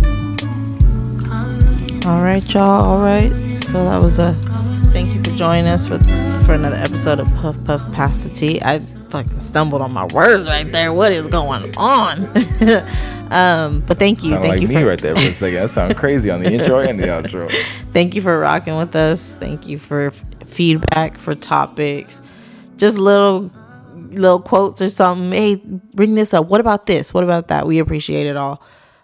All right, y'all. All right. So that was a thank you for joining us for for another episode of Puff Puff Pacity. I fucking stumbled on my words right there. What is going on? (laughs) um, but thank you, Sound thank like you me for right there for a second. That sounded crazy on the intro and the outro. (laughs) thank you for rocking with us. Thank you for f- feedback, for topics, just little little quotes or something. Hey, bring this up. What about this? What about that? We appreciate it all.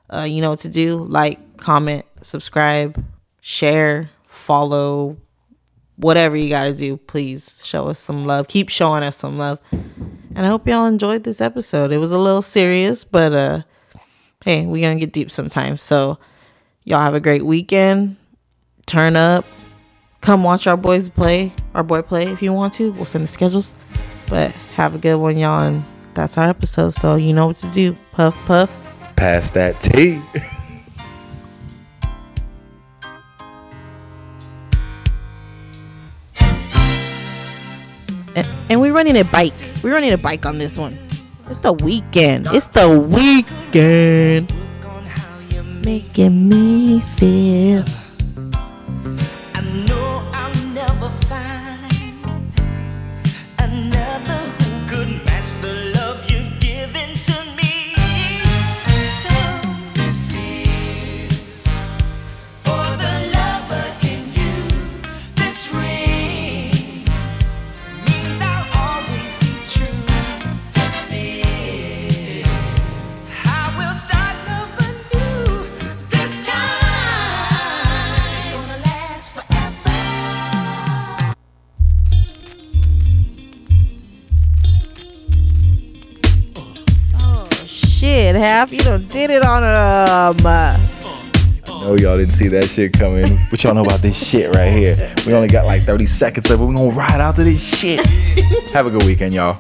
Uh, you know what to do. Like, comment, subscribe, share, follow, whatever you got to do. Please show us some love. Keep showing us some love. And I hope y'all enjoyed this episode. It was a little serious, but uh, hey, we gonna get deep sometimes. So y'all have a great weekend. Turn up. Come watch our boys play, our boy play if you want to. We'll send the schedules. But have a good one, y'all. And that's our episode. So you know what to do. Puff, puff. Pass that tea. (laughs) And, we're running a bike. We're running a bike on this one. It's the weekend. It's the weekend. Making me feel. Half you done did it on um. No, y'all didn't see that shit coming. What y'all know about this shit right here? We only got like 30 seconds left, but we gonna ride out to this shit. Have a good weekend, y'all.